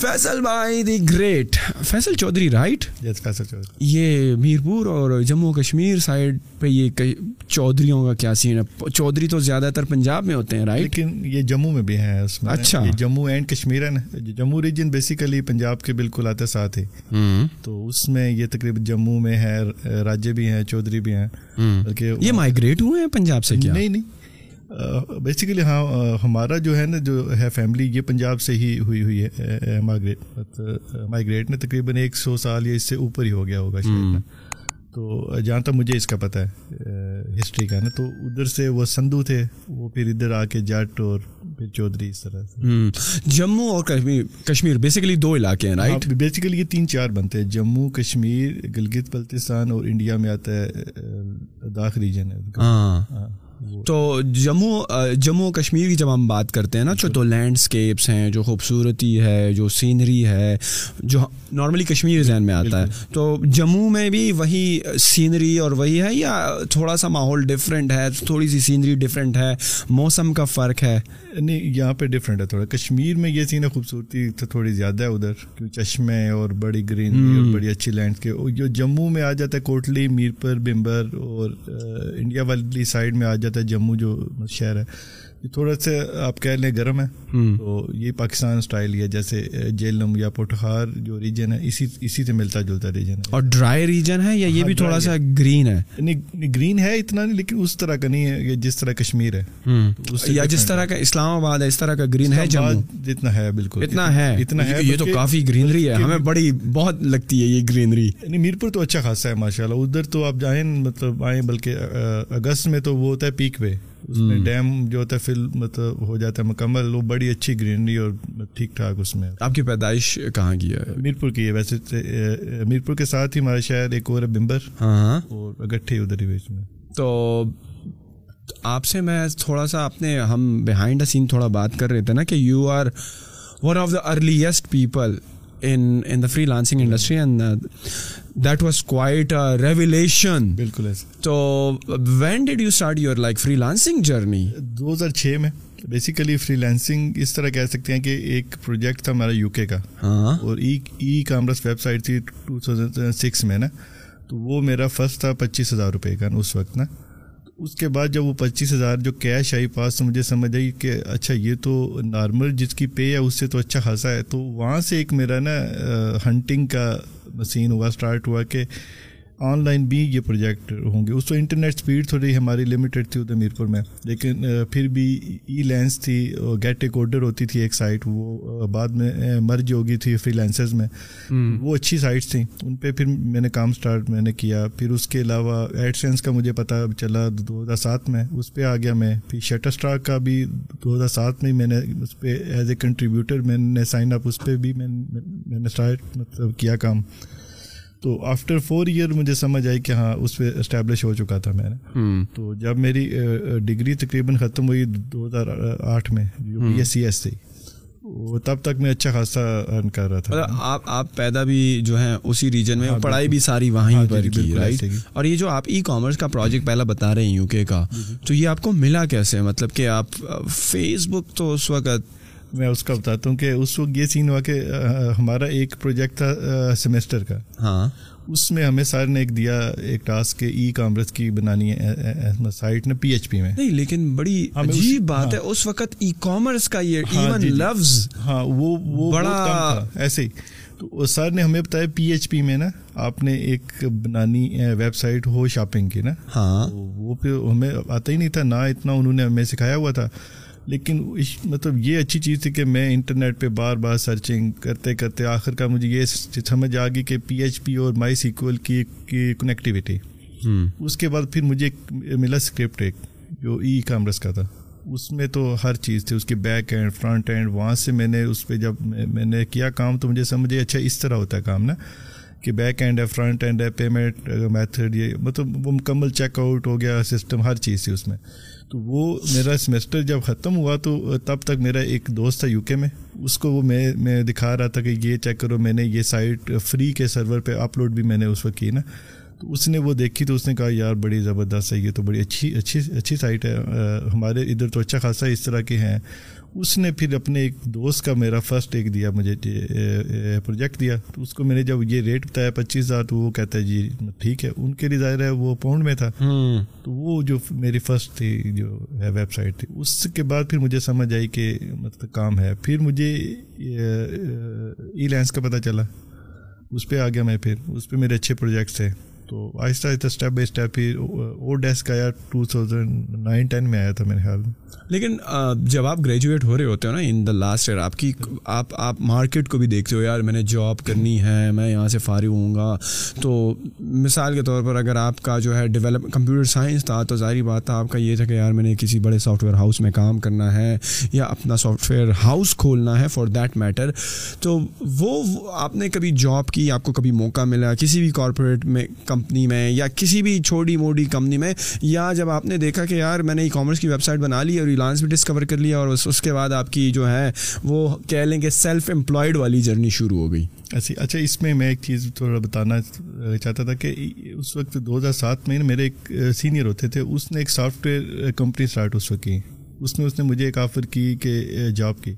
فیصل بھائی the great. Faisal Chaudhry right yes Faisal Chaudhry. یہ میرپور اور جموں کشمیر سائڈ پہ یہ چودھریوں کا کیا سین ہے؟ چودھری تو زیادہ تر پنجاب میں ہوتے ہیں رائٹ لیکن یہ جموں میں بھی ہیں اس میں. اچھا. Jammu and Kashmir Jammu region basically Punjab کے بالکل آتے ساتھ ہی. تو اس میں یہ تقریباً جموں میں ہے راجے بھی ہیں چودھری بھی ہیں. بلکہ یہ مائگریٹ ہوئے ہیں پنجاب سے کیا؟ نہیں نہیں. بیسیکلی ہاں ہمارا جو ہے نا جو ہے فیملی یہ پنجاب سے ہی ہوئی ہوئی ہے مائگریٹ مائگریٹ نے تقریباً ایک سو سال یا اس سے اوپر ہی ہو گیا ہوگا شاید تو جہاں تک مجھے اس کا پتہ ہے ہسٹری کا نا تو ادھر سے وہ سندھو تھے وہ پھر ادھر آ کے جٹ اور پھر چودھری اس طرح سے۔ جموں اور کشمیر کشمیر بیسیکلی دو علاقے ہیں رائٹ بیسیکلی ہاں، یہ تین چار بنتے ہیں۔ جموں کشمیر گلگت بلتستان اور انڈیا میں آتا ہے داخ ریجن ہے۔ ہاں, ہاں۔ تو جموں جموں کشمیر کی جب ہم بات کرتے ہیں نا جو تو لینڈسکیپس ہیں جو خوبصورتی ہے جو سینری ہے جو نارملی کشمیر ذہن میں آتا ہے۔ تو جموں میں بھی وہی سینری اور وہی ہے یا تھوڑا سا ماحول ڈفرینٹ ہے تھوڑی سی سینری ڈفرینٹ ہے موسم کا فرق ہے؟ نہیں یہاں پہ ڈفرینٹ ہے تھوڑا۔ کشمیر میں یہ سین خوبصورتی تو تھوڑی زیادہ ہے ادھر کیونکہ چشمے اور بڑی گرین اور بڑی اچھی لینڈ کے جو جموں میں آ جاتا ہے کوٹلی میرپر بمبر اور انڈیا والی سائڈ میں آ جاتا ہے جموں جو شہر ہے۔ یہ تھوڑا سا آپ کہہ لیں گرم ہے۔ تو یہ پاکستان اسٹائل ہی ہے جیسے جیلم یا پوٹخار جو ریجن ہے اسی اسی سے ملتا جلتا ریجن ہے۔ اور ڈرائی ریجن ہے یا یہ بھی تھوڑا سا گرین ہے؟ نہیں گرین ہے اتنا نہیں لیکن اس طرح کا نہیں ہے جس طرح کشمیر ہے۔ یا جس طرح کا اسلام آباد ہے اس طرح کا گرین ہے جتنا ہے بالکل۔ اتنا ہے۔ اتنا ہے یہ تو کافی گرینری ہے ہمیں بڑی بہت لگتی ہے یہ گرینری۔ نہیں میرپور تو اچھا خاصا ہے ماشاء اللہ ادھر تو آپ جائیں مطلب آئیں بلکہ اگست میں تو وہ ہوتا ہے پیک پہ اس میں ڈیم جو ہوتا ہے فل مطلب ہو جاتا ہے مکمل وہ بڑی اچھی گرینری اور ٹھیک ٹھاک اس میں۔ آپ کی پیدائش کہاں کی ہے؟ میرپور کی ہے ویسے میرپور کے ساتھ ہی ہمارا شہر ایک اور ہے بمبر۔ ہاں, ہاں۔ اور اگٹھے ادھر ہی بیچ میں۔ تو آپ سے میں تھوڑا سا اپنے ہم بیہائنڈ اے سین تھوڑا بات کر رہے تھے نا کہ you are one of the earliest people in in the freelancing industry and that was quite revolution بالکل تو when did you start your like freelancing journey دو ہزار چھ میں۔ بیسیکلی فری لانسنگ اس طرح کہہ سکتے ہیں کہ ایک پروجیکٹ تھا ہمارا یو کے کا۔ ہاں۔ اور ای کامرس ویب سائٹ تھی ٹو تھاؤزینڈ سکس میں نا۔ تو وہ میرا فرسٹ تھا پچیس ہزار روپے کا اس وقت نا۔ اس کے بعد جب وہ پچیس ہزار جو کیش آئی پاس، تو مجھے سمجھ آئی کہ اچھا یہ تو نارمل جس کی پے ہے، اس سے تو اچھا خاصا ہے۔ تو وہاں سے ایک میرا نا ہنٹنگ کا مسین ہوا اسٹارٹ ہوا کہ آن لائن بھی یہ پروجیکٹ ہوں گے۔ اس تو انٹرنیٹ اسپیڈ تھوڑی ہماری لمیٹیڈ تھی ادھر میرپور میں لیکن پھر بھی ای لینس تھی گیٹ ایک آڈر ہوتی تھی ایک سائٹ وہ بعد میں مرج ہوگی تھی فری لینسز میں وہ اچھی سائٹس تھیں۔ ان پہ پھر میں نے کام اسٹارٹ میں نے کیا۔ پھر اس کے علاوہ ایڈ سینس کا مجھے پتہ چلا دو ہزار سات میں۔ اس پہ آ گیا میں۔ پھر شٹر اسٹاک کا بھی دو ہزار سات میں میں نے اس پہ ایز اے کنٹریبیوٹر میں نے سائن اپ اس پہ بھی میں نے اسٹارٹ مطلب کیا کام۔ تو آفٹر فور ایئر مجھے سمجھ آئی کہ ہاں اس پہ اسٹیبلش ہو چکا تھا میں نے۔ تو جب میری ڈگری تقریباً ختم ہوئی دو ہزار آٹھ میں جو بی ایس سی ایس تھی وہ تب تک میں اچھا خاصا ارن کر رہا تھا۔ مطلب آپ آپ پیدا بھی جو ہے اسی ریجن میں ہاں، پڑھائی بھی ساری وہیں ہاں، پر کی رائٹ اور یہ جو آپ ای کامرس کا پروجیکٹ پہلا بتا رہے ہیں یو کے کا جی، جی۔ تو یہ آپ کو ملا کیسے؟ مطلب کہ آپ فیس بک تو اس وقت میں اس کا بتاتا ہوں کہ اس وقت یہ سین ہوا کہ ہمارا ایک پروجیکٹ تھا سیمسٹر کا۔ ہاں۔ اس میں ہمیں سر نے ایک دیا ایک ٹاسک ای کامرس کی بنانی ہے سائٹ نے پی ایچ پی میں۔ نہیں لیکن بڑی عجیب بات ہے۔ اس وقت ای کامرس کا یہ ایون ہاں، جی، جی۔ لفظ ہاں وہ وہ بڑا ایسے ہی۔ تو سر نے ہمیں بتایا پی ایچ پی میں نا آپ نے ایک بنانی ویب سائٹ ہو شاپنگ کی نا۔ ہاں۔ وہ پھر ہمیں آتا ہی نہیں تھا نہ اتنا انہوں نے ہمیں سکھایا ہوا تھا۔ لیکن مطلب یہ اچھی چیز تھی کہ میں انٹرنیٹ پہ بار بار سرچنگ کرتے کرتے آخر کا مجھے یہ سمجھ آ گئی کہ پی ایچ پی اور مائی سیکول کی کنیکٹیوٹی اس کے بعد پھر مجھے ملا اسکرپٹ ایک جو ای کامرس کا تھا۔ اس میں تو ہر چیز تھی اس کے بیک اینڈ فرنٹ اینڈ وہاں سے میں نے اس پہ جب میں نے کیا کام تو مجھے سمجھے اچھا اس طرح ہوتا ہے کام نا۔ کہ بیک اینڈ ہے فرنٹ اینڈ ہے پیمنٹ میتھڈ یہ مطلب وہ مکمل چیک آؤٹ ہو گیا سسٹم ہر چیز تھی اس میں۔ تو وہ میرا سمیسٹر جب ختم ہوا تو تب تک میرا ایک دوست تھا یو کے میں، اس کو وہ میں میں دکھا رہا تھا کہ یہ چیک کرو، میں نے یہ سائٹ فری کے سرور پہ اپلوڈ بھی میں نے اس وقت کی نا۔ تو اس نے وہ دیکھی تو اس نے کہا، یار بڑی زبردست ہے، یہ تو بڑی اچھی اچھی اچھی سائٹ ہے ہمارے ادھر تو اچھا خاصا اس طرح کے ہیں۔ اس نے پھر اپنے ایک دوست کا میرا فرسٹ ایک دیا مجھے پروجیکٹ دیا۔ تو اس کو میں نے جب یہ ریٹ بتایا پچیس ہزار تو وہ کہتا ہے جی ٹھیک ہے۔ ان کے لیے ظاہر ہے وہ پاؤنڈ میں تھا۔ تو وہ جو میری فرسٹ تھی جو ہے ویب سائٹ تھی اس کے بعد پھر مجھے سمجھ آئی کہ مطلب کام ہے۔ پھر مجھے ای لینس کا پتہ چلا۔ اس پہ آ گیا میں پھر۔ اس پہ میرے اچھے پروجیکٹس تھے۔ تو آہستہ آہستہ اسٹیپ بائی اسٹیپ پھر او ڈیسک آیا ٹو تھاؤزینڈ نائن ٹین میں آیا تھا میرے خیال میں۔ لیکن جب آپ گریجویٹ ہو رہے ہوتے ہو نا ان دا لاسٹ ایئر آپ کی، آپ آپ مارکیٹ کو بھی دیکھتے ہو، یار، میں نے جاب کرنی ہے، میں یہاں سے فارغ ہوں گا۔ تو مثال کے طور پر اگر آپ کا جو ہے ڈیولپ کمپیوٹر سائنس تھا، تو ظاہری بات تھا، آپ کا یہ تھا کہ یار، میں نے کسی بڑے سافٹ ویئر ہاؤس میں کام کرنا ہے یا اپنا سافٹ ویئر ہاؤس کھولنا ہے فار دیٹ میٹر تو وہ، آپ نے کبھی جاب کی، آپ کو کبھی موقع ملا، کسی بھی کارپوریٹ میں کمپنی میں یا کسی بھی چھوٹی موٹی کمپنی میں، یا جب آپ نے دیکھا کہ یار میں نے ای کامرس کی ویب سائٹ بنا لی اور فریلانس بھی ڈسکور کر لیا اور اس اس کے بعد آپ کی جو ہے وہ کہہ لیں کہ سیلف امپلائڈ والی جرنی شروع ہو گئی۔ اچھا اچھا اس میں میں ایک چیز تھوڑا بتانا چاہتا تھا کہ اس وقت دو ہزار سات میں میرے ایک سینئر ہوتے تھے، اس نے ایک سافٹ ویئر کمپنی اسٹارٹ اس وقت کی۔ اس نے اس نے مجھے ایک آفر کی کہ eh, جاب کی،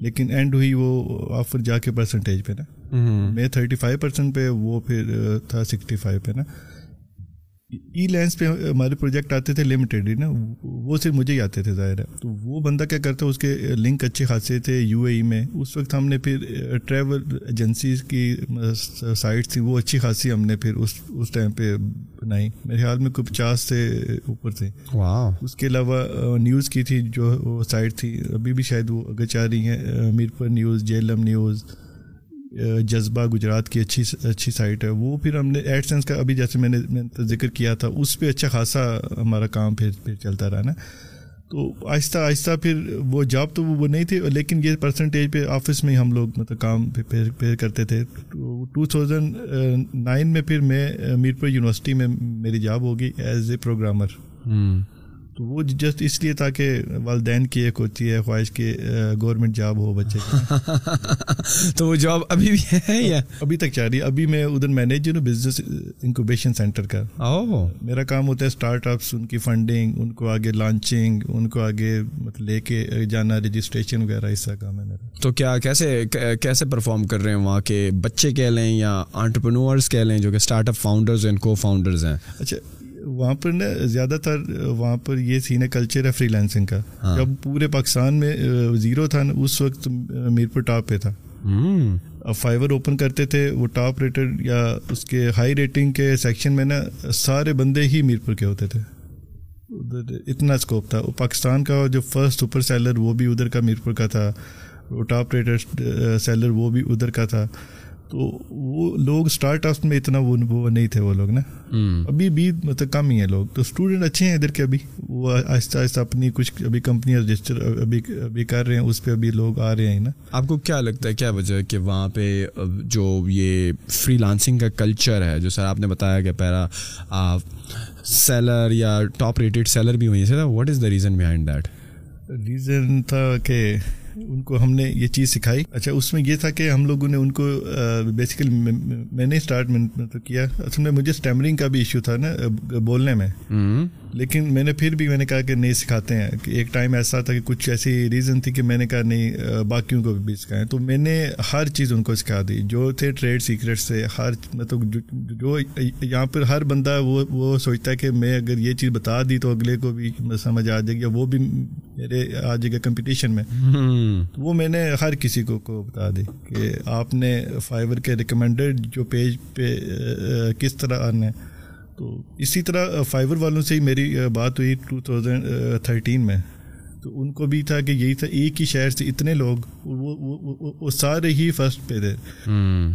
لیکن اینڈ ہوئی وہ آفر جا کے پرسنٹیج پہ نا۔ میں تھرٹی فائیو پرسینٹ پہ وہ پھر تھا سکسٹی فائیو پہ نا۔ ای لینس پہ ہمارے پروجیکٹ آتے تھے لمیٹیڈ نا۔ وہ صرف مجھے ہی آتے تھے ظاہر ہے۔ تو وہ بندہ کیا کرتا اس کے لنک اچھے خاصے تھے یو اے ای میں۔ اس وقت ہم نے پھر ٹریول ایجنسیز کی سائٹس تھیں وہ اچھی خاصی ہم نے پھر اس اس ٹائم پہ بنائی۔ میرے خیال میں کوئی پچاس سے اوپر تھے۔ اس کے علاوہ نیوز کی تھی جو سائٹ تھی۔ ابھی بھی شاید وہ اگر چاہ رہی ہیں میرپور نیوز جیلم نیوز۔ جذبہ گجرات کی اچھی اچھی سائٹ ہے۔ وہ پھر ہم نے ایڈ سینس کا ابھی جیسے میں نے ذکر کیا تھا، اس پہ اچھا خاصا ہمارا کام پھر پھر چلتا رہا نا۔ تو آہستہ آہستہ پھر وہ جاب تو وہ نہیں تھی، لیکن یہ پرسنٹیج پہ آفس میں ہی ہم لوگ مطلب کام پہ کرتے تھے۔ ٹو تھاؤزینڈ نائن میں پھر میں میرپور یونیورسٹی میں میری جاب ہوگی ایز اے پروگرامر تو وہ جسٹ اس لیے تھا کہ والدین کی ایک ہوتی ہے خواہش کہ گورنمنٹ جاب ہو بچے کی۔ تو وہ جاب ابھی بھی ہے یا؟ ابھی تک چاہ رہی ہے ابھی میں ادھر مینیجر ہوں بزنس انکوبیشن سینٹر کا۔ میرا کام ہوتا ہے اسٹارٹ اپس ان کی فنڈنگ ان کو آگے لانچنگ ان کو آگے مطلب لے کے جانا رجسٹریشن وغیرہ ایسا کام ہے میرا۔ تو کیا کیسے کیسے پرفارم کر رہے ہیں وہاں کے بچے کہہ لیں یا آنٹرپرنورس کہہ لیں جو کہ اسٹارٹ اپ فاؤنڈرز اینڈ کو فاؤنڈرز ہیں؟ اچھا وہاں پر نا زیادہ تر وہاں پر یہ سین کلچر ہے فری لینسنگ کا۔ ہاں۔ جب پورے پاکستان میں زیرو تھا نا اس وقت میرپور ٹاپ پہ تھا۔ اب فائبر اوپن کرتے تھے وہ ٹاپ ریٹڈ یا اس کے ہائی ریٹنگ کے سیکشن میں نا سارے بندے ہی میرپور کے ہوتے تھے۔ ادھر اتنا اسکوپ تھا۔ پاکستان کا جو فرسٹ سپر سیلر وہ بھی ادھر کا میرپور کا تھا۔ وہ ٹاپ ریٹڈ سیلر وہ بھی ادھر کا تھا۔ تو وہ لوگ اسٹارٹ اپ میں اتنا وہ نہیں تھے وہ لوگ نا۔ ابھی بھی مطلب کم ہی ہیں لوگ۔ تو اسٹوڈنٹ اچھے ہیں ادھر کے ابھی۔ وہ آہستہ آہستہ اپنی کچھ ابھی کمپنیاں رجسٹر ابھی ابھی کر رہے ہیں اس پہ ابھی لوگ آ رہے ہیں نا۔ آپ کو کیا لگتا ہے کیا وجہ کہ وہاں پہ جو یہ فری لانسنگ کا کلچر ہے جو سر آپ نے بتایا کہ پہلا سیلر یا ٹاپ ریٹڈ سیلر بھی ہوئی what is the reason behind that reason تھا کہ ان کو ہم نے یہ چیز سکھائی۔ اچھا اس میں یہ تھا کہ ہم لوگوں نے ان کو بیسیکلی میں نے اسٹارٹ میں کیا۔ اصل میں مجھے اسٹیمرنگ کا بھی ایشو تھا نا بولنے میں۔ لیکن میں نے پھر بھی میں نے کہا کہ نہیں سکھاتے ہیں۔ کہ ایک ٹائم ایسا تھا کہ کچھ ایسی ریزن تھی کہ میں نے کہا نہیں باقیوں کو بھی سکھائیں۔ تو میں نے ہر چیز ان کو سکھا دی۔ جو تھے ٹریڈ سیکرٹ سے ہر مطلب جو یہاں پر ہر بندہ وہ وہ سوچتا ہے کہ میں اگر یہ چیز بتا دی تو اگلے کو بھی سمجھ آ جائے گی وہ بھی میرے آ جائے گا کمپٹیشن میں۔ وہ میں نے ہر کسی کو کو بتا دی کہ آپ نے فائبر کے ریکمینڈیڈ جو پیج پہ کس طرح آنا ہے۔ تو اسی طرح فائبر والوں سے ہی میری بات ہوئی ٹو تھاؤزینڈ تھرٹین میں۔ تو ان کو بھی تھا کہ یہی تھا ایک ہی شہر سے اتنے لوگ وہ سارے ہی فرسٹ پہ تھے۔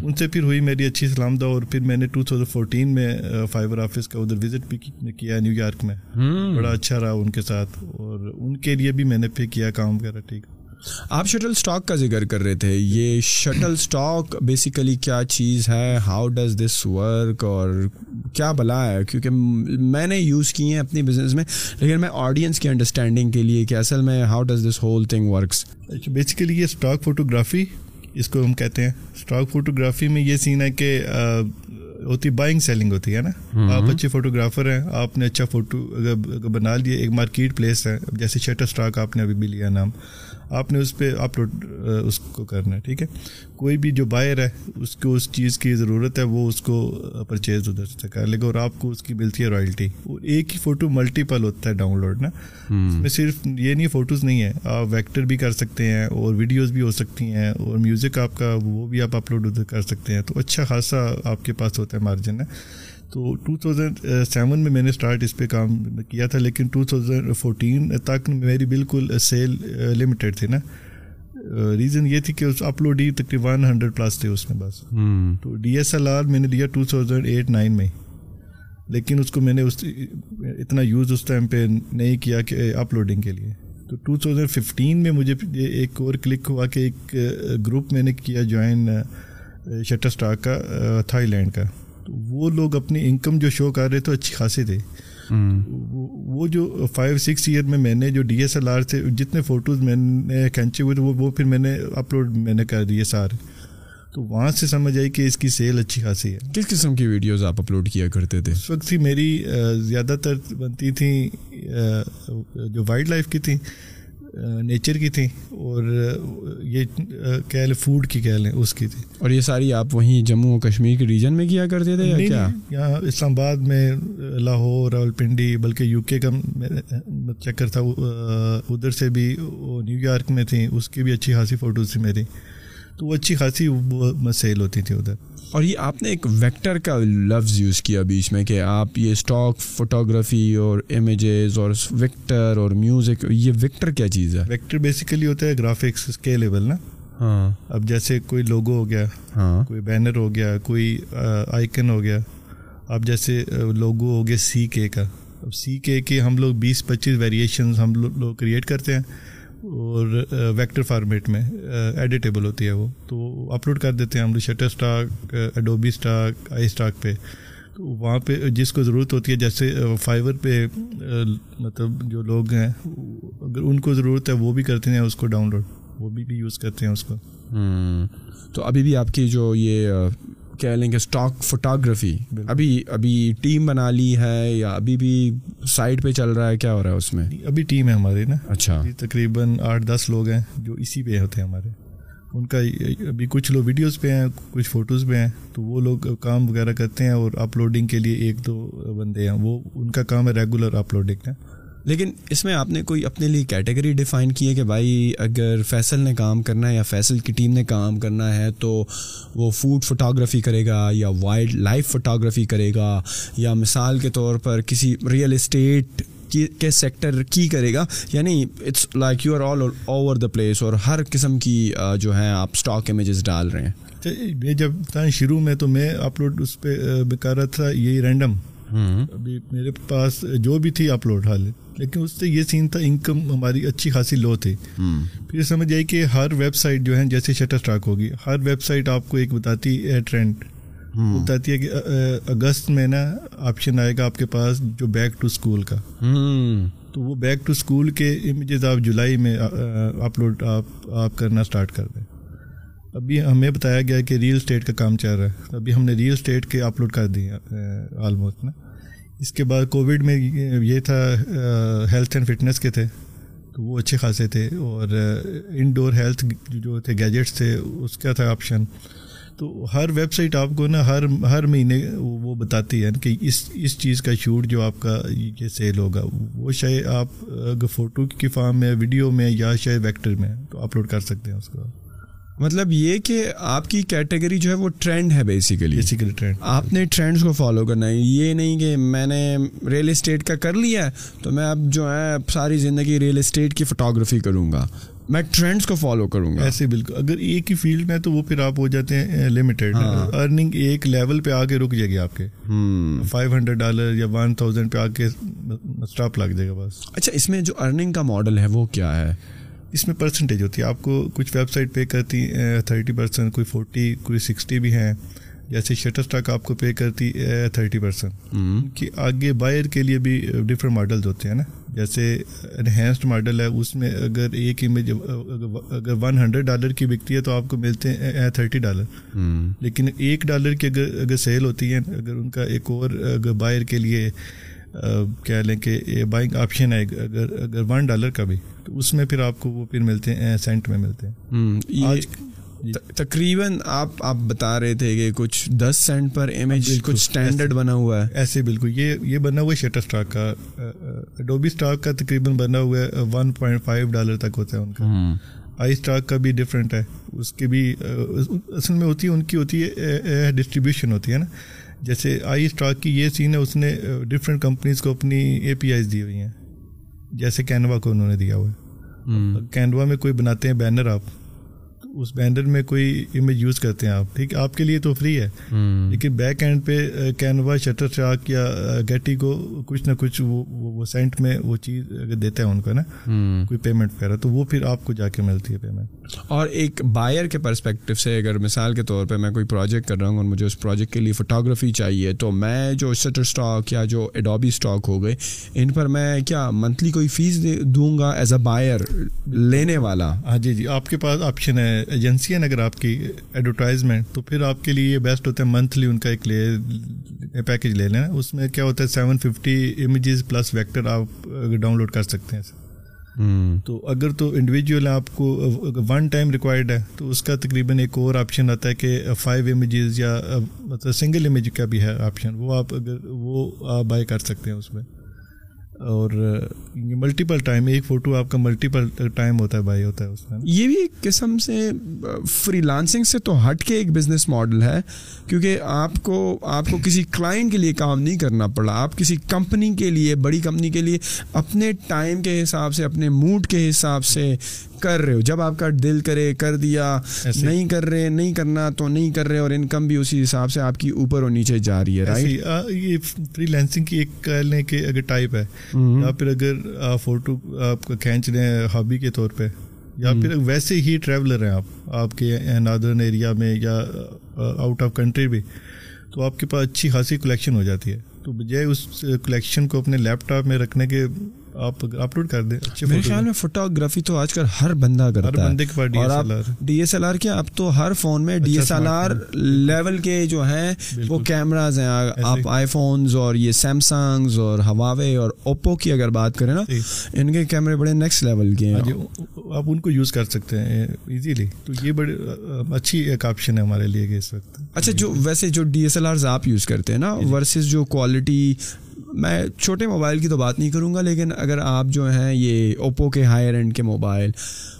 ان سے پھر ہوئی میری اچھی سلامت اور پھر میں نے ٹو تھاؤزینڈ فورٹین میں فائبر آفس کا ادھر وزٹ بھی کیا نیو یارک میں۔ بڑا اچھا رہا ان کے ساتھ اور ان کے لیے بھی میں نے پھر کیا کام کرا ٹھیک۔ آپ شٹل اسٹاک کا ذکر کر رہے تھے یہ شٹل اسٹاک بیسیکلی کیا چیز ہے؟ ہاؤ ڈز دس ورک اور کیا بلا ہے؟ کیونکہ میں نے یوز کی ہیں اپنی بزنس میں لیکن میں آڈینس کی انڈرسٹینڈنگ کے لیے کہ اصل میں how does this whole thing works basically یہ اسٹاک فوٹوگرافی اس کو ہم کہتے ہیں۔ اسٹاک فوٹوگرافی میں یہ سین ہے کہ ہوتی بائنگ سیلنگ ہوتی ہے نا؟ آپ اچھے فوٹوگرافر ہیں آپ نے اچھا فوٹو اگر بنا لیے ایک مارکیٹ پلیس ہے۔ جیسے شٹر اسٹاک آپ نے ابھی بھی لیا نام۔ آپ نے اس پہ اپلوڈ اس کو کرنا ہے ٹھیک ہے؟ کوئی بھی جو بائر ہے اس کو اس چیز کی ضرورت ہے وہ اس کو پرچیز ادھر سے کر لے گا اور آپ کو اس کی ملتی ہے رائلٹی۔ اور ایک ہی فوٹو ملٹیپل ہوتا ہے ڈاؤن لوڈ نا اس میں صرف یہ نہیں فوٹوز نہیں ہے آپ ویکٹر بھی کر سکتے ہیں اور ویڈیوز بھی ہو سکتی ہیں اور میوزک آپ کا وہ بھی آپ اپلوڈ ادھر کر سکتے ہیں۔ تو اچھا خاصا آپ کے پاس ہوتا ہے مارجن ہے تو ٹو تھاؤزینڈ سیون میں میں نے اسٹارٹ اس پہ کام کیا تھا لیکن ٹو تھاؤزینڈ فورٹین تک میری بالکل سیل لمیٹیڈ تھی نا۔ ریزن یہ تھی کہ اس اپلوڈ ہی تقریباً ہنڈریڈ پلس تھے اس میں بس۔ تو ڈی ایس ایل آر میں نے لیا ٹو تھاؤزینڈ ایٹ نائن میں۔ لیکن اس کو میں نے اس اتنا یوز اس ٹائم پہ نہیں کیا کہ اپلوڈنگ کے لیے۔ تو ٹو تھاؤزینڈ ففٹین میں مجھے ایک اور کلک ہوا کہ ایک گروپ میں نے کیا جوائن شٹر اسٹاک کا تھائی لینڈ کا۔ وہ لوگ اپنی انکم جو شو کر رہے تھے اچھی خاصی تھے وہ جو فائیو سکس ایئر میں میں نے جو ڈی ایس ایل آر سے جتنے فوٹوز میں نے کھینچے ہوئے تھے وہ پھر میں نے اپلوڈ میں نے کر دیے سارے۔ تو وہاں سے سمجھ آئی کہ اس کی سیل اچھی خاصی ہے۔ کس قسم کی ویڈیوز آپ اپلوڈ کیا کرتے تھے؟ اس وقت ہی میری زیادہ تر بنتی تھیں جو وائلڈ لائف کی تھیں نیچر کی تھیں اور یہ کہہ لیں فوڈ کی کہہ لیں اس کی تھی۔ اور یہ ساری آپ وہیں جموں و کشمیر کے ریجن میں کیا کرتے تھے یا کیا؟ یہاں اسلام آباد میں لاہور راول پنڈی بلکہ یو کے کا چکر تھا ادھر سے بھی نیو یارک میں تھیں اس کی بھی اچھی خاصی فوٹوز تھی میری۔ تو وہ اچھی خاصی سیل ہوتی تھی ادھر۔ اور یہ آپ نے ایک ویکٹر کا لفظ یوز کیا بیچ میں کہ آپ یہ اسٹاک فوٹوگرافی اور امیجز اور ویکٹر اور میوزک یہ ویکٹر کیا چیز ہے؟ ویکٹر بیسیکلی ہوتا ہے گرافکس اسکیلیبل نا؟ ہاں۔ اب جیسے کوئی لوگو ہو گیا ہاں۔ کوئی بینر ہو گیا کوئی آئکن ہو گیا اب جیسے لوگو ہو گیا سی کے کا۔ اب سی کے کے ہم لوگ بیس پچیس ویریشنز ہم لوگ کریٹ کرتے ہیں۔ اور ویکٹر فارمیٹ میں ایڈیٹیبل ہوتی ہے وہ۔ تو اپلوڈ کر دیتے ہیں ہم لوگ Shutterstock Adobe stock iStock پہ۔ تو وہاں پہ جس کو ضرورت ہوتی ہے، جیسے فائبر پہ مطلب جو لوگ ہیں، اگر ان کو ضرورت ہے، وہ بھی کرتے ہیں، اس کو ڈاؤن لوڈ وہ بھی بھی یوز کرتے ہیں اس کو۔ تو ابھی بھی آپ کی جو یہ کہہ لیں کہ اسٹاک فوٹوگرافی ابھی ابھی ٹیم بنا لی ہے یا ابھی بھی سائٹ پہ چل رہا ہے کیا ہو رہا ہے اس میں؟ ابھی ٹیم ہے ہماری نا۔ اچھا۔ تقریباً آٹھ دس لوگ ہیں جو اسی پہ ہوتے ہیں ہمارے۔ ان کا ابھی کچھ لوگ ویڈیوز پہ ہیں کچھ فوٹوز پہ ہیں تو وہ لوگ کام وغیرہ کرتے ہیں اور اپلوڈنگ کے لیے ایک دو بندے ہیں۔ وہ ان کا کام ہے ریگولر اپلوڈنگ کا لیکن اس میں آپ نے کوئی اپنے لیے کیٹیگری ڈیفائن کی ہے کہ بھائی اگر فیصل نے کام کرنا ہے یا فیصل کی ٹیم نے کام کرنا ہے تو وہ فوڈ فوٹوگرافی کرے گا یا وائلڈ لائف فوٹوگرافی کرے گا یا مثال کے طور پر کسی ریئل اسٹیٹ کے سیکٹر کی کرے گا۔ یعنی it's like you are all over the place اور ہر قسم کی جو ہے آپ اسٹاک امیجز ڈال رہے ہیں۔ میں جب شروع میں تو میں اپلوڈ اس پہ کر رہا تھا، یہی رینڈم ابھی میرے پاس جو بھی تھی اپلوڈ حال لیکن اس سے یہ سین تھا انکم ہماری اچھی خاصی لو تھی۔ پھر سمجھ آئی کہ ہر ویب سائٹ جو ہے جیسے شٹر اسٹاک ہوگی ہر ویب سائٹ آپ کو ایک بتاتی ہے ٹرینڈ بتاتی ہے کہ اگست میں نا آپشن آئے گا آپ کے پاس جو بیک ٹو اسکول کا۔ تو وہ بیک ٹو اسکول کے امیجز آپ جولائی میں اپلوڈ آپ آپ کرنا اسٹارٹ کر دیں۔ ابھی ہمیں بتایا گیا کہ ریئل اسٹیٹ کا کام چل رہا ہے۔ ابھی ہم نے ریئل اسٹیٹ کے اپلوڈ کر دیے آلموسٹ نا۔ اس کے بعد کووڈ میں یہ تھا ہیلتھ اینڈ فٹنس کے تھے۔ تو وہ اچھے خاصے تھے۔ اور انڈور ہیلتھ جو تھے گیجٹس تھے، اس کا تھا آپشن تو ہر ویب سائٹ آپ کو نا، ہر ہر مہینے وہ بتاتی ہے کہ اس اس چیز کا شوٹ جو آپ کا یہ سیل ہوگا، وہ شاید آپ، اگر فوٹو کی فارم میں ویڈیو میں یا شاید ویکٹر میں تو اپلوڈ کر سکتے ہیں اس کو۔ مطلب یہ کہ آپ کی کیٹیگری جو ہے وہ ٹرینڈ ہے بیسیکلی بیسیکلی ٹرینڈ. آپ نے ٹرینڈس کو فالو کرنا ہے. یہ نہیں کہ میں نے ریئل اسٹیٹ کا کر لیا ہے تو میں اب جو ہے ساری زندگی ریئل اسٹیٹ کی فوٹوگرافی کروں گا. میں ٹرینڈس کو فالو کروں گا. ایسے بالکل. اگر ایک ہی فیلڈ میں تو وہ پھر آپ ہو جاتے ہیں لمیٹیڈ ارننگ ایک لیول پہ آ کے رک جائے گی آپ کے. فائیو ہنڈریڈ ڈالر یا ون تھاؤزینڈ پہ آ کے اسٹاپ لگ جائے گا بس. اچھا اس میں جو ارننگ کا ماڈل ہے وہ کیا ہے؟ اس میں پرسنٹیج ہوتی ہے۔ آپ کو کچھ ویب سائٹ پے کرتی تھرٹی پرسینٹ کوئی فورٹی کوئی سکسٹی بھی ہیں۔ جیسے شٹر اسٹاک آپ کو پے کرتی تھرٹی پرسینٹ کہ آگے بائر کے لیے بھی ڈفرینٹ ماڈلز ہوتے ہیں نا۔ جیسے انہینسڈ ماڈل ہے اس میں اگر ایک امیج اگر ون ہنڈریڈ ڈالر کی بکتی ہے تو آپ کو ملتے ہیں تھرٹی ڈالر لیکن ایک ڈالر کی اگر اگر سیل ہوتی ہے اگر ان کا ایک اور اگر بائر کے لیے کہہ لیں کہ بائنگ آپشن ہے اگر اگر ون ڈالر کا بھی تو اس میں پھر آپ کو وہ پھر ملتے ہیں سینٹ میں ملتے ہیں۔ آج۔ تقریباً آپ آپ بتا رہے تھے کہ کچھ دس سینٹ پر امیج کچھ اسٹینڈرڈ بنا ہوا ہے۔ ایسے بالکل یہ یہ بنا ہوا ہے شٹر اسٹاک کا ڈوبی اسٹاک کا تقریباً بنا ہوا ہے ون پوائنٹ فائیو ڈالر تک ہوتا ہے ان کا۔ آئی اسٹاک کا بھی ڈفرینٹ ہے۔ اس کی بھی اصل میں ہوتی ہے ان کی ہوتی ہے ڈسٹریبیوشن ہوتی ہے نا۔ جیسے آئی اسٹاک کی یہ سین ہے اس نے ڈفرینٹ کمپنیز کو اپنی اے پی آئیز دی ہوئی ہیں جیسے کینوا کو انہوں نے دیا ہوا ہے۔ کینوا میں کوئی بناتے ہیں بینر آپ؟ اس بینڈر میں کوئی امیج یوز کرتے ہیں آپ ٹھیک؟ آپ کے لیے تو فری ہے لیکن بیک اینڈ پہ کینوا شٹر چاک یا گیٹی کو کچھ نہ کچھ وہ وہ سینٹ میں وہ چیز اگر دیتا ہے ان کو نا کوئی پیمنٹ وغیرہ تو وہ پھر آپ کو جا کے ملتی ہے پیمنٹ اور ایک بائر کے پرسپیکٹو سے اگر مثال کے طور پہ میں کوئی پروجیکٹ کر رہا ہوں اور مجھے اس پروجیکٹ کے لیے فوٹوگرافی چاہیے تو میں جو شٹر اسٹاک یا جو ایڈوبی اسٹاک ہو گئے ان پر میں کیا منتھلی کوئی فیس دوں گا ایز اے بائر لینے والا؟ ہاں جی جی آپ کے پاس آپشن ہے ایجنسی ہے اگر آپ کی ایڈورٹائزمنٹ تو پھر آپ کے لیے یہ بیسٹ ہوتا ہے منتھلی ان کا ایک لے پیکیج لے لینا۔ اس میں کیا ہوتا ہے seven fifty images plus vector آپ ڈاؤن لوڈ کر سکتے ہیں۔ تو اگر تو انڈیویجول آپ کو ون ٹائم ریکوائرڈ ہے تو اس کا تقریباً ایک اور آپشن آتا ہے کہ فائیو امیجز یا مطلب سنگل امیج کا بھی ہے آپشن وہ آپ اگر وہ بائی کر سکتے ہیں اس میں۔ اور ملٹیپل ٹائم ایک فوٹو آپ کا ملٹیپل ٹائم ہوتا ہے بائی ہوتا ہے اس میں یہ بھی ایک قسم سے فری لانسنگ سے تو ہٹ کے ایک بزنس ماڈل ہے، کیونکہ آپ کو آپ کو کسی کلائنٹ کے لیے کام نہیں کرنا پڑا۔ آپ کسی کمپنی کے لیے، بڑی کمپنی کے لیے، اپنے ٹائم کے حساب سے، اپنے موڈ کے حساب سے کر رہے ہو۔ جب آپ کا دل کرے کر دیا نہیں کر رہے نہیں کرنا تو نہیں کر رہے اور انکم بھی اسی حساب سے آپ کی اوپر اور نیچے جا رہی ہے رائٹ یہ فری لینسنگ کی ایک کہہ لیں کہ اگر ٹائپ ہے۔ یا پھر اگر فوٹو آپ کو کھینچ رہے ہیں ہابی کے طور پہ یا پھر ویسے ہی ٹریولر ہیں آپ۔ آپ کے نادرن ایریا میں یا آؤٹ آف کنٹری بھی تو آپ کے پاس اچھی خاصی کلیکشن ہو جاتی ہے۔ تو بجائے اس کلیکشن کو اپنے لیپ ٹاپ میں رکھنے کے آپ اپلوڈ کر دیں میرے خیال میں فوٹوگرافی تو آج کل ہر بندہ کرتا ہے۔ اور آپ ڈی ایس ایل آر کیا؟ اب تو ہر فون میں D S L R level کے جو ہیں وہ کیمراز ہیں۔ آپ آئی فونز اور یہ سیمسنگز اور ہواوے اور اوپو کی اگر بات کریں نا ان کے کیمرے بڑے نیکسٹ لیول کے ہیں۔ آپ ان کو یوز کر سکتے ہیں ایزیلی تو یہ بڑی اچھی ایک آپشن ہے ہمارے لیے اس وقت۔ اچھا جو ویسے جو ڈی ایس ایل آرز آپ یوز کرتے ہیں نا ورسز جو کوالٹی میں چھوٹے موبائل کی تو بات نہیں کروں گا، لیکن اگر آپ جو ہیں یہ اوپو کے ہائر اینڈ کے موبائل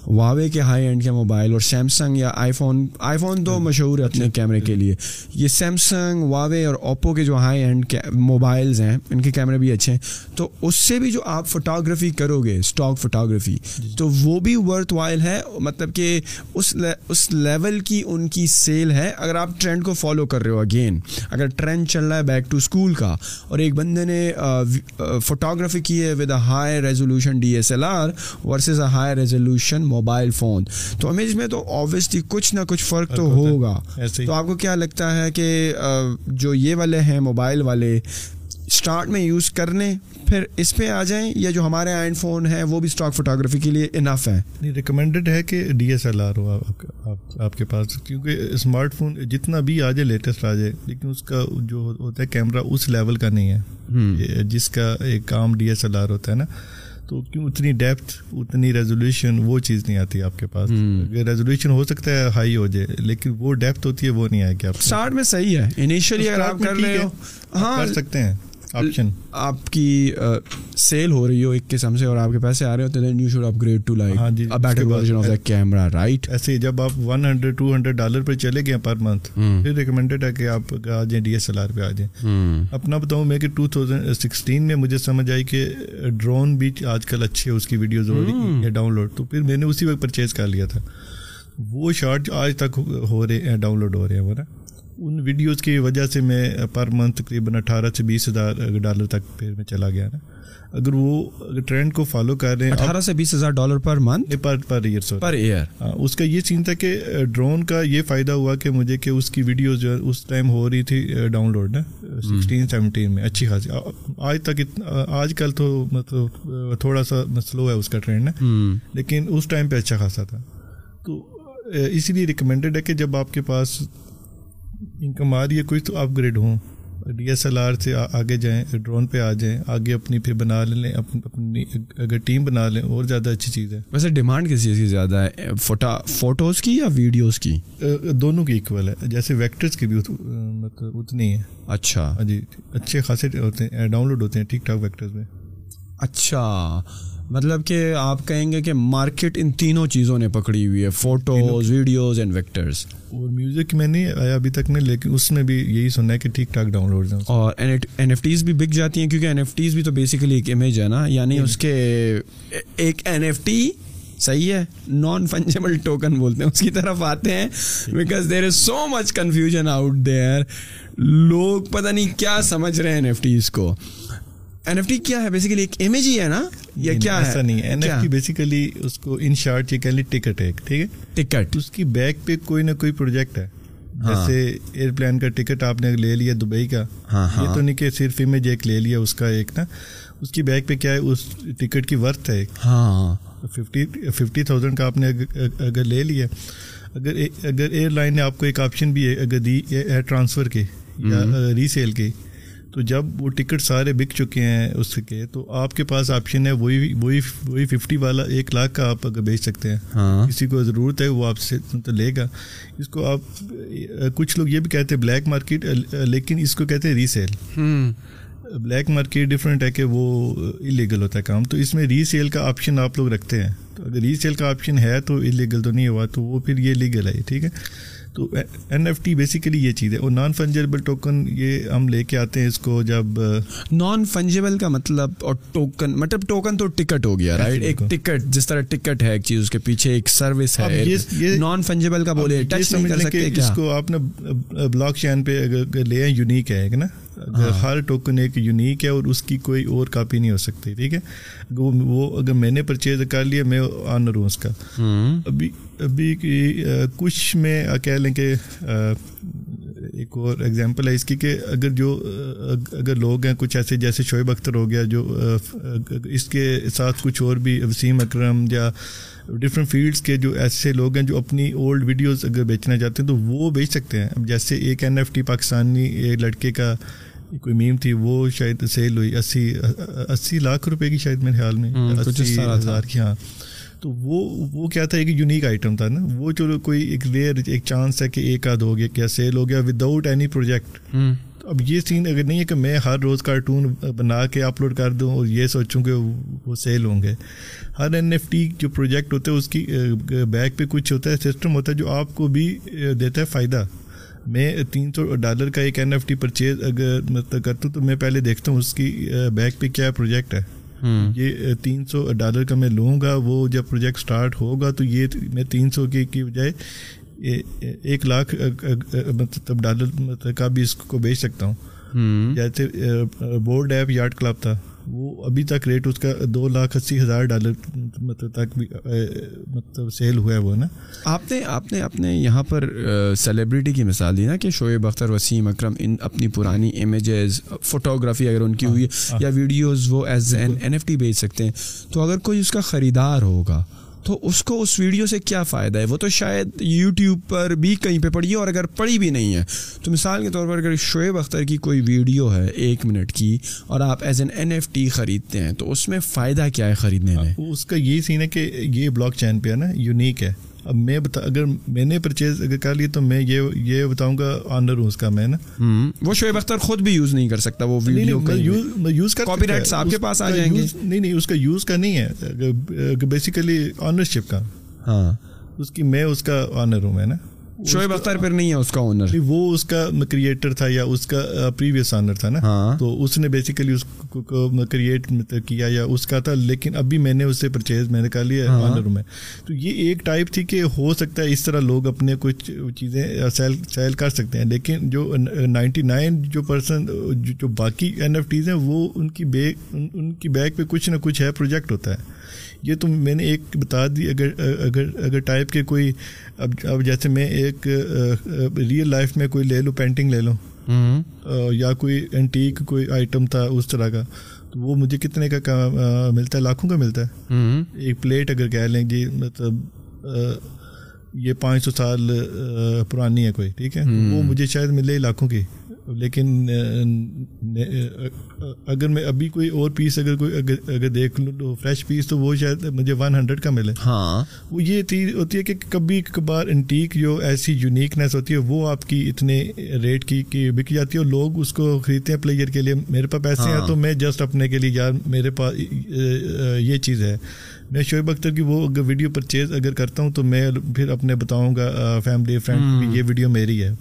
واوے کے ہائی اینڈ کے موبائل اور سیمسنگ یا آئی فون آئی فون تو مشہور ہے اپنے کیمرے کے لیے۔ یہ سیمسنگ واوے اور اوپو کے جو ہائی اینڈ موبائلز ہیں ان کے کیمرے بھی اچھے ہیں۔ تو اس سے بھی جو آپ فوٹوگرافی کرو گے اسٹاک فوٹوگرافی تو وہ بھی ورتھ وائل ہے۔ مطلب کہ اس اس لیول کی ان کی سیل ہے۔ اگر آپ ٹرینڈ کو فالو کر رہے ہو اگین اگر ٹرینڈ چل رہا ہے بیک ٹو اسکول کا اور ایک بندے نے فوٹوگرافی کی ہے with a high resolution D S L R versus a high resolution mobile phone تو امیج میں تو آبویسلی کچھ نہ کچھ فرق تو ہوگا۔ تو آپ کو کیا لگتا ہے کہ جو یہ والے ہیں موبائل والے اسٹارٹ میں یوز کرنے پھر اس پہ آ جائیں یا جو ہمارے آئن فون ہیں وہ بھی اسٹاک فوٹوگرافی کے لیے انف ہے نہیں ریکمینڈیڈ ہے کہ ڈی ایس ایل آر ہو آپ کے پاس کیونکہ اسمارٹ فون جتنا بھی آ جائے لیٹسٹ آ جائے لیکن اس کا جو ہوتا ہے کیمرہ اس لیول کا نہیں ہے۔ جس کا ایک کام ڈی ایس ایل آر ہوتا ہے نا تو کیوں اتنی ڈیپتھ اتنی ریزولیوشن وہ چیز نہیں آتی آپ کے پاس؟ ریزولیوشن ہو سکتا ہے ہائی ہو جائے لیکن وہ ڈیپتھ ہوتی ہے وہ نہیں آئے گی آپ اسٹارٹ میں صحیح ہے۔ انیشلی اگر آپ کر رہے ہو۔ ہاں کر سکتے ہیں۔ آپشن آپ کی سیل ہو رہی ہو ایک قسم سے اور آپ کے پیسے آ رہے ہوتے ہیں you should upgrade to like better version of the camera right ایسے جب آپ one hundred two hundred dollar پہ چلے گئے پر منتھ پھر ریکمینڈیڈ ہے کہ آپ آ جائیں ڈی ایس ایل آر پہ آ جائیں۔ اپنا بتاؤں میں کہ ٹو تھاؤزینڈ سکسٹین میں مجھے سمجھ آئی کہ ڈرون بھی آج کل اچھے اس کی ویڈیوز ہو رہی ہے ڈاؤن لوڈ تو پھر میں نے اسی وقت پرچیز کر لیا تھا۔ وہ شارٹ آج تک ہو رہے ہیں ڈاؤن لوڈ ہو رہے ہیں وہ نا۔ ان ویڈیوز کی وجہ سے میں پر منتھ تقریباً اٹھارہ سے بیس ہزار ڈالر تک پھر میں چلا گیا نا۔ اگر وہ ٹرینڈ کو فالو کر رہے ہیں اٹھارہ سے بیس ہزار dollar per month? Per per year per year اس کا یہ سین تھا کہ ڈرون کا یہ فائدہ ہوا کہ مجھے کہ اس کی ویڈیوز جو ہے اس ٹائم ہو رہی تھی ڈاؤن لوڈ نا۔ سکسٹین سیونٹین میں اچھی خاصی۔ آج تک آج کل تو مطلب تھوڑا سا سلو ہے اس کا ٹرینڈ نا۔ لیکن اس ٹائم پہ اچھا خاصا تھا۔ تو اسی لیے ریکمینڈیڈ ہے کہ جب آپ کے پاس انکم آ رہی ہے کوئی تو اپ گریڈ ہوں۔ ڈی ایس ایل آر سے آگے جائیں ڈرون پہ آ جائیں آگے اپنی پھر بنا لیں اپنی اگر ٹیم بنا لیں اور زیادہ اچھی چیز ہے۔ ویسے ڈیمانڈ کس چیز کی زیادہ ہے؟ فوٹوز کی یا ویڈیوز کی؟ دونوں کی ایکول ہے۔ جیسے ویکٹرز کی بھی مطلب اتنی ہے اچھا۔ ہاں جی اچھے خاصے ہوتے ہیں ڈاؤن لوڈ ہوتے ہیں ٹھیک ٹھاک ویکٹرز میں۔ اچھا۔ مطلب کہ آپ کہیں گے کہ مارکیٹ ان تینوں چیزوں نے پکڑی ہوئی ہے فوٹوز ویڈیوز اینڈ ویکٹرس اور میوزک میں نہیں آیا ابھی تک میں لیکن اس میں بھی یہی سننا ہے کہ ٹھیک ٹھاک ڈاؤن لوڈ اور این ایف ٹیز بھی بک جاتی ہیں کیونکہ این ایف ٹیز بھی تو بیسیکلی ایک امیج ہے نا یعنی اس کے ایک این ایف ٹی صحیح ہے نان فنجیبل ٹوکن بولتے ہیں اس کی طرف آتے ہیں because there is so much confusion out there لوگ پتہ نہیں کیا سمجھ رہے ہیں این ایف ٹیز کو۔ این ایف ٹی کیا ہے؟ بیسیکلی ایک امیج ہی ہے نا؟ یا کیا ہے؟ ایسا نہیں این ایف ٹی بیسیکلی اس کو ان شارٹ یہ کہہ لی ٹکٹ ہے ٹھیک ہے؟ ٹکٹ اس کی بیک پہ کوئی نہ کوئی پروجیکٹ ہے۔ ہاں۔ جیسے ایئر پلین کا ٹکٹ آپ نے لے لیا دبئی کا ہاں، یہ ہاں۔ تو نہیں کہ صرف امیج ایک لے لیا اس کا ایک نا۔ اس کی بیک پہ کیا ہے؟ اس ٹکٹ کی ورتھ ہے ہاں۔ ففٹی ففٹی تھاؤزینڈ کا آپ نے اگر لے لیا اگر اگر ایئر لائن نے آپ کو ایک آپشن بھی ہے اگر دی ٹرانسفر کے یا ری سیل کے تو جب وہ ٹکٹ سارے بک چکے ہیں اس کے تو آپ کے پاس آپشن ہے وہی وہی وہی ففٹی والا ایک لاکھ کا آپ اگر بیچ سکتے ہیں۔ ہاں۔ کسی کو ضرورت ہے وہ آپ سے تو لے گا۔ اس کو آپ کچھ لوگ یہ بھی کہتے ہیں بلیک مارکیٹ لیکن اس کو کہتے ہیں ریسیل۔ بلیک مارکیٹ ڈفرینٹ ہے کہ وہ انلیگل ہوتا ہے کام۔ تو اس میں ری سیل کا آپشن آپ لوگ رکھتے ہیں۔ تو اگر ری سیل کا آپشن ہے تو انلیگل تو نہیں ہوا تو وہ پھر یہ لیگل ہے ٹھیک ہے؟ تو این ایف ٹی بیسیکلی یہ چیز ہے۔ اور نان فنجیبل ٹوکن یہ ہم لے کے آتے ہیں اس کو جب نان فنجیبل کا مطلب اور ٹوکن مطلب ٹوکن تو ٹکٹ ہو گیا رائٹ ایک ٹکٹ جس طرح ٹکٹ ہے ایک چیز اس کے پیچھے ایک سروس ہے۔ نان فنجیبل کا بولے ٹچ نہیں کر سکتے اس کو آپ نے بلاک چین پہ اگر لے ہیں یونیک ہے نا؟ ہر ٹوکن ایک یونیک ہے اور اس کی کوئی اور کاپی نہیں ہو سکتی ٹھیک ہے؟ وہ اگر میں نے پرچیز کر لیا میں آنر ہوں اس کا۔ ابھی ابھی کچھ میں کہہ لیں کہ ایک اور ایگزامپل ہے اس کی کہ اگر جو اگر لوگ ہیں کچھ ایسے جیسے شعیب اختر ہو گیا جو اس کے ساتھ کچھ اور بھی وسیم اکرم یا ڈفرینٹ فیلڈس کے جو ایسے لوگ ہیں جو اپنی اولڈ ویڈیوز اگر بیچنا چاہتے ہیں تو وہ بیچ سکتے ہیں۔ اب جیسے ایک این ایف ٹی پاکستانی ایک لڑکے کا کوئی میم تھی وہ شاید سیل ہوئی۔ اسی اسی لاکھ روپے کی شاید میرے خیال میں۔ اسی ہزار کی ہاں۔ تو وہ وہ کیا تھا ایک یونیک آئٹم تھا نا۔ وہ چلو کوئی ایک ریئر ایک چانس ہے کہ ایک آدھ ہو گیا کیا سیل ہو گیا۔ وداؤٹ اینی پروجیکٹ اب یہ سین اگر نہیں ہے کہ میں ہر روز کارٹون بنا کے اپلوڈ کر دوں اور یہ سوچوں کہ وہ سیل ہوں گے ہر این ایف ٹی جو پروجیکٹ ہوتے ہیں اس کی بیک پہ کچھ ہوتا ہے سسٹم ہوتا ہے جو آپ کو بھی دیتا ہے فائدہ۔ میں تین سو ڈالر کا ایک این ایف ٹی پرچیز اگر مطلب کرتا ہوں تو میں پہلے دیکھتا ہوں اس کی بیک پہ کیا پروجیکٹ ہے۔ یہ تین سو ڈالر کا میں لوں گا وہ جب پروجیکٹ اسٹارٹ ہوگا تو یہ میں تین سو کے کی بجائے ایک لاکھ مطلب ڈالر مطلب کا بھی اس کو بیچ سکتا ہوں۔ جیسے بورڈ ایپ یارڈ کلب تھا وہ ابھی تک ریٹ اس کا دو لاکھ اسی ہزار ڈالر مطلب تک بھی مطلب سیل ہوا ہے وہ نا؟ آپ نے آپ نے اپنے یہاں پر سیلیبریٹی کی مثال دی نا کہ شعیب اختر وسیم اکرم ان اپنی پرانی امیجز فوٹوگرافی اگر ان کی ہوئی ہے یا ویڈیوز وہ as an N F T بیچ سکتے ہیں۔ تو اگر کوئی اس کا خریدار ہوگا تو اس کو اس ویڈیو سے کیا فائدہ ہے؟ وہ تو شاید یوٹیوب پر بھی کہیں پہ پڑھی اور اگر پڑھی بھی نہیں ہے، تو مثال کے طور پر اگر شعیب اختر کی کوئی ویڈیو ہے ایک منٹ کی اور آپ as an N F T خریدتے ہیں، تو اس میں فائدہ کیا ہے خریدنے میں؟ اس کا یہ سین ہے کہ یہ بلاک چین پہ ہے نا، یونیک ہے۔ اب میں بتا اگر میں نے پرچیز اگر کر لی تو میں یہ یہ بتاؤں گا آنر ہوں اس کا میں نا؟ وہ شعیب اختر خود بھی یوز نہیں کر سکتا وہ ویڈیو یوز کر کاپی رائٹس آپ کے پاس آ جائیں گے۔ نہیں نہیں اس کا یوز کا نہیں ہے۔ بیسیکلی آنرشپ کا۔ ہاں۔ اس کی میں اس کا آنر ہوں میں نا؟ شعیب اختر پھر نہیں ہے اس کا اونر وہ اس کا کریٹر تھا یا اس کا پریویس آنر تھا نا؟ ہاں۔ تو اس نے بیسیکلی اس کو کریٹ کیا یا اس کا تھا لیکن ابھی میں نے اسے پرچیز میں نے کر لیا آنر میں۔ تو یہ ایک ٹائپ تھی کہ ہو سکتا ہے اس طرح لوگ اپنے کچھ چیزیں سیل سیل کر سکتے ہیں۔ لیکن جو نائنٹی نائن جو پرسن جو باقی این ایف ٹیز ہیں وہ ان کی بیگ ان کی بیگ پہ کچھ نہ کچھ ہے پروجیکٹ ہوتا ہے۔ یہ تو میں نے ایک بتا دی اگر اگر اگر ٹائپ کے کوئی اب اب جیسے میں ایک ریئل لائف میں کوئی لے لوں پینٹنگ لے لوں۔ یا کوئی اینٹیک کوئی آئٹم تھا اس طرح کا تو وہ مجھے کتنے کا ملتا ہے؟ لاکھوں کا ملتا ہے۔ ایک پلیٹ اگر کہہ لیں جی مطلب یہ پانچ سو سال پرانی ہے کوئی ٹھیک ہے؟ وہ مجھے شاید ملے لاکھوں کی۔ لیکن اگر میں ابھی کوئی اور پیس اگر کوئی اگر دیکھ لوں تو فریش پیس تو وہ شاید مجھے ون ہنڈریڈ کا ملے۔ ہاں۔ وہ یہ چیز ہوتی ہے کہ کبھی کبھار انٹیک جو ایسی یونیکنیس ہوتی ہے وہ آپ کی اتنے ریٹ کی کہ بک جاتی ہے اور لوگ اس کو خریدتے ہیں پلیئر کے لیے۔ میرے پاس پیسے ہیں تو میں جسٹ اپنے کے لیے یار میرے پاس یہ چیز ہے۔ میں شعیب اختر کی وہ اگر ویڈیو پرچیز اگر کرتا ہوں تو میں پھر اپنے بتاؤں گا فیملی فرینڈ یہ ویڈیو میری ہے۔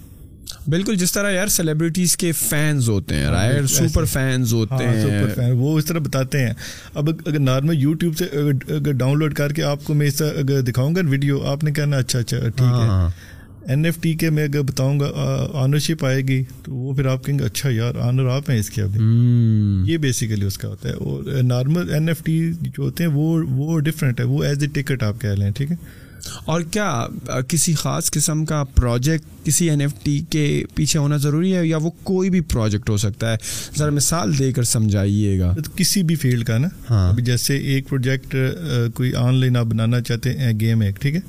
بالکل جس طرح یار سیلیبریٹیز کے فینز ہوتے ہیں رائٹ سپر فینز ہوتے ہیں۔ سپر فین وہ اس طرح بتاتے ہیں۔ اب اگر نارمل یوٹیوب سے اگر ڈاؤن لوڈ کر کے آپ کو میں اس طرح اگر دکھاؤں گا ویڈیو آپ نے کہنا اچھا اچھا ٹھیک ہے۔ این ایف ٹی کے میں اگر بتاؤں گا آنرشپ آئے گی تو وہ پھر آپ کہیں گے اچھا یار آنر آپ ہیں اس کے ابھی۔ یہ بیسیکلی اس کا ہوتا ہے۔ اور نارمل این ایف ٹی جو ہوتے ہیں وہ وہ ڈفرینٹ ہے۔ وہ ایز اے ٹکٹ آپ کہہ لیں ٹھیک ہے؟ اور کیا کسی خاص قسم کا پروجیکٹ کسی این ایف ٹی کے پیچھے ہونا ضروری ہے یا وہ کوئی بھی پروجیکٹ ہو سکتا ہے؟ ذرا مثال دے کر سمجھائیے گا۔ کسی بھی فیلڈ کا نا؟ ہاں۔ ابھی جیسے ایک پروجیکٹ کوئی آن لائن آپ بنانا چاہتے ہیں گیم ایک ٹھیک ہے؟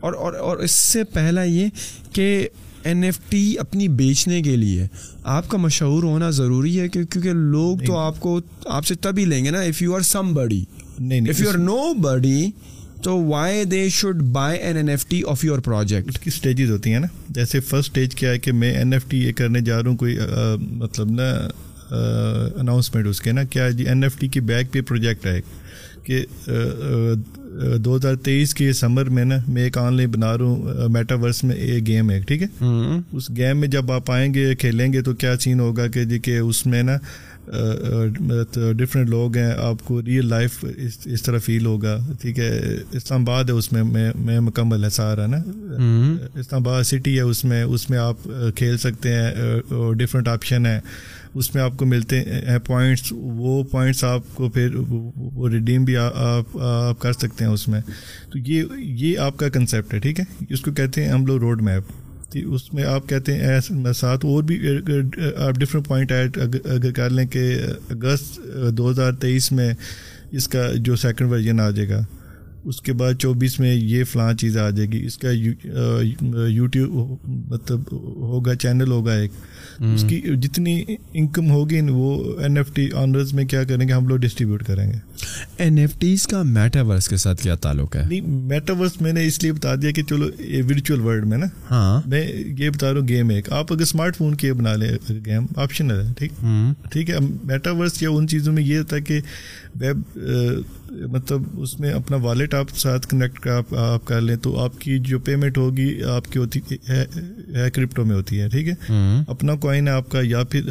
اور اور اور اس سے پہلا یہ کہ این ایف ٹی اپنی بیچنے کے لیے آپ کا مشہور ہونا ضروری ہے کیونکہ لوگ تو آپ کو آپ سے تبھی لیں گے نا اف یو آر سم بڑی اف یو آر نو بڑی تو why they should buy an N F T of your project اس کی اسٹیجز ہوتی ہیں نا۔ جیسے فرسٹ اسٹیج کیا ہے کہ میں این ایف ٹی یہ کرنے جا رہا ہوں کوئی مطلب نا اناؤنسمنٹ اس کے نا۔ کیا جی این ایف ٹی کی بیک پہ پروجیکٹ ہے؟ کہ دو ہزار تیئیس کے سمر میں نا میں ایک آن لائن بنا رہا ہوں میٹاورس میں ایک گیم ہے ٹھیک ہے؟ اس گیم میں جب آپ آئیں گے کھیلیں گے تو کیا سین ہوگا کہ جی کہ اس میں نا ڈفرینٹ لوگ ہیں۔ آپ کو ریئل لائف اس طرح فیل ہوگا۔ ٹھیک ہے اسلام آباد ہے اس میں میں مکمل ہے سارا نا؟ اسلام آباد سٹی ہے اس میں اس میں آپ کھیل سکتے ہیں ڈفرینٹ آپشن ہے اس میں آپ کو ملتے ہیں پوائنٹس وہ پوائنٹس آپ کو پھر وہ ریڈیم بھی آپ آپ کر سکتے ہیں اس میں۔ تو یہ یہ آپ کا کنسیپٹ ہے ٹھیک ہے؟ اس کو کہتے ہیں ہم لوگ روڈ میپ اس میں آپ کہتے ہیں ایسے ساتھ، اور بھی آپ ڈفرینٹ پوائنٹ ایڈ اگر کر لیں کہ اگست دو ہزار تیئیس میں اس کا جو سیکنڈ ورژن آ جائے گا۔ اس کے بعد چوبیس میں یہ فلاں چیز آ جائے گی۔ اس کا یوٹیوب مطلب ہوگا چینل ہوگا ایک۔ اس کی جتنی انکم ہوگی وہ این ایف ٹی آنرز میں کیا کریں گے؟ ہم لوگ ڈسٹریبیوٹ کریں گے۔ این ایف ٹیز کا میٹاورس کے ساتھ کیا تعلق ہے؟ نہیں میٹاورس میں نے اس لیے بتا دیا کہ چلو ورچوئل ورلڈ میں نا۔ ہاں۔ میں یہ بتا رہا ہوں گیم ایک۔ آپ اگر اسمارٹ فون کے بنا لیں گیم آپشنل ہے ٹھیک؟ ٹھیک ہے میٹاورس یا ان چیزوں میں یہ ہوتا ہے کہ ویب مطلب اس میں اپنا والیٹ آپ ساتھ کنیکٹ آپ آپ کر لیں تو آپ کی جو پیمنٹ ہوگی آپ کی ہوتی ہے کرپٹو میں ہوتی ہے ٹھیک ہے؟ اپنا کوائن ہے آپ کا یا پھر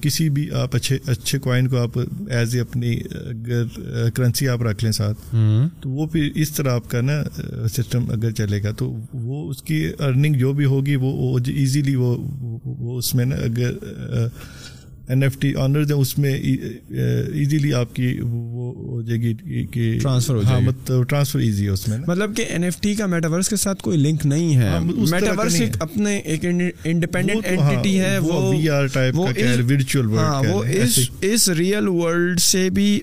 کسی بھی آپ اچھے اچھے کوائن کو آپ ایز اے اپنی اگر کرنسی آپ رکھ لیں ساتھ تو وہ پھر اس طرح آپ کا نا سسٹم اگر چلے گا تو وہ اس کی ارننگ جو بھی ہوگی وہ ایزیلی وہ وہ اس میں نا اگر این ایف ٹی آنرز ہیں اس میں ایزیلی آپ کی وہ ہو جائے گی کہ ٹرانسفر ہو جائے مطلب ٹرانسفر ایزی ہے اس میں مطلب کہ این ایف ٹی کا میٹاورس کے ساتھ کوئی لنک نہیں ہے۔ میٹاورس ایک اپنے ایک انڈیپینڈنٹ اینٹی ہے وہ وی آر ٹائپ کا ورچوئل ورلڈ وہ اس اس ریئل ورلڈ سے بھی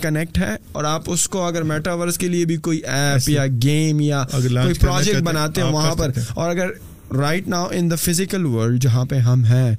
کنیکٹ ہے اور آپ اس کو اگر میٹاورس کے لیے بھی کوئی ایپ یا گیم یا کوئی پروجیکٹ بناتے ہیں وہاں پر اور اگر right now in the physical world جہاں پہ ہم ہیں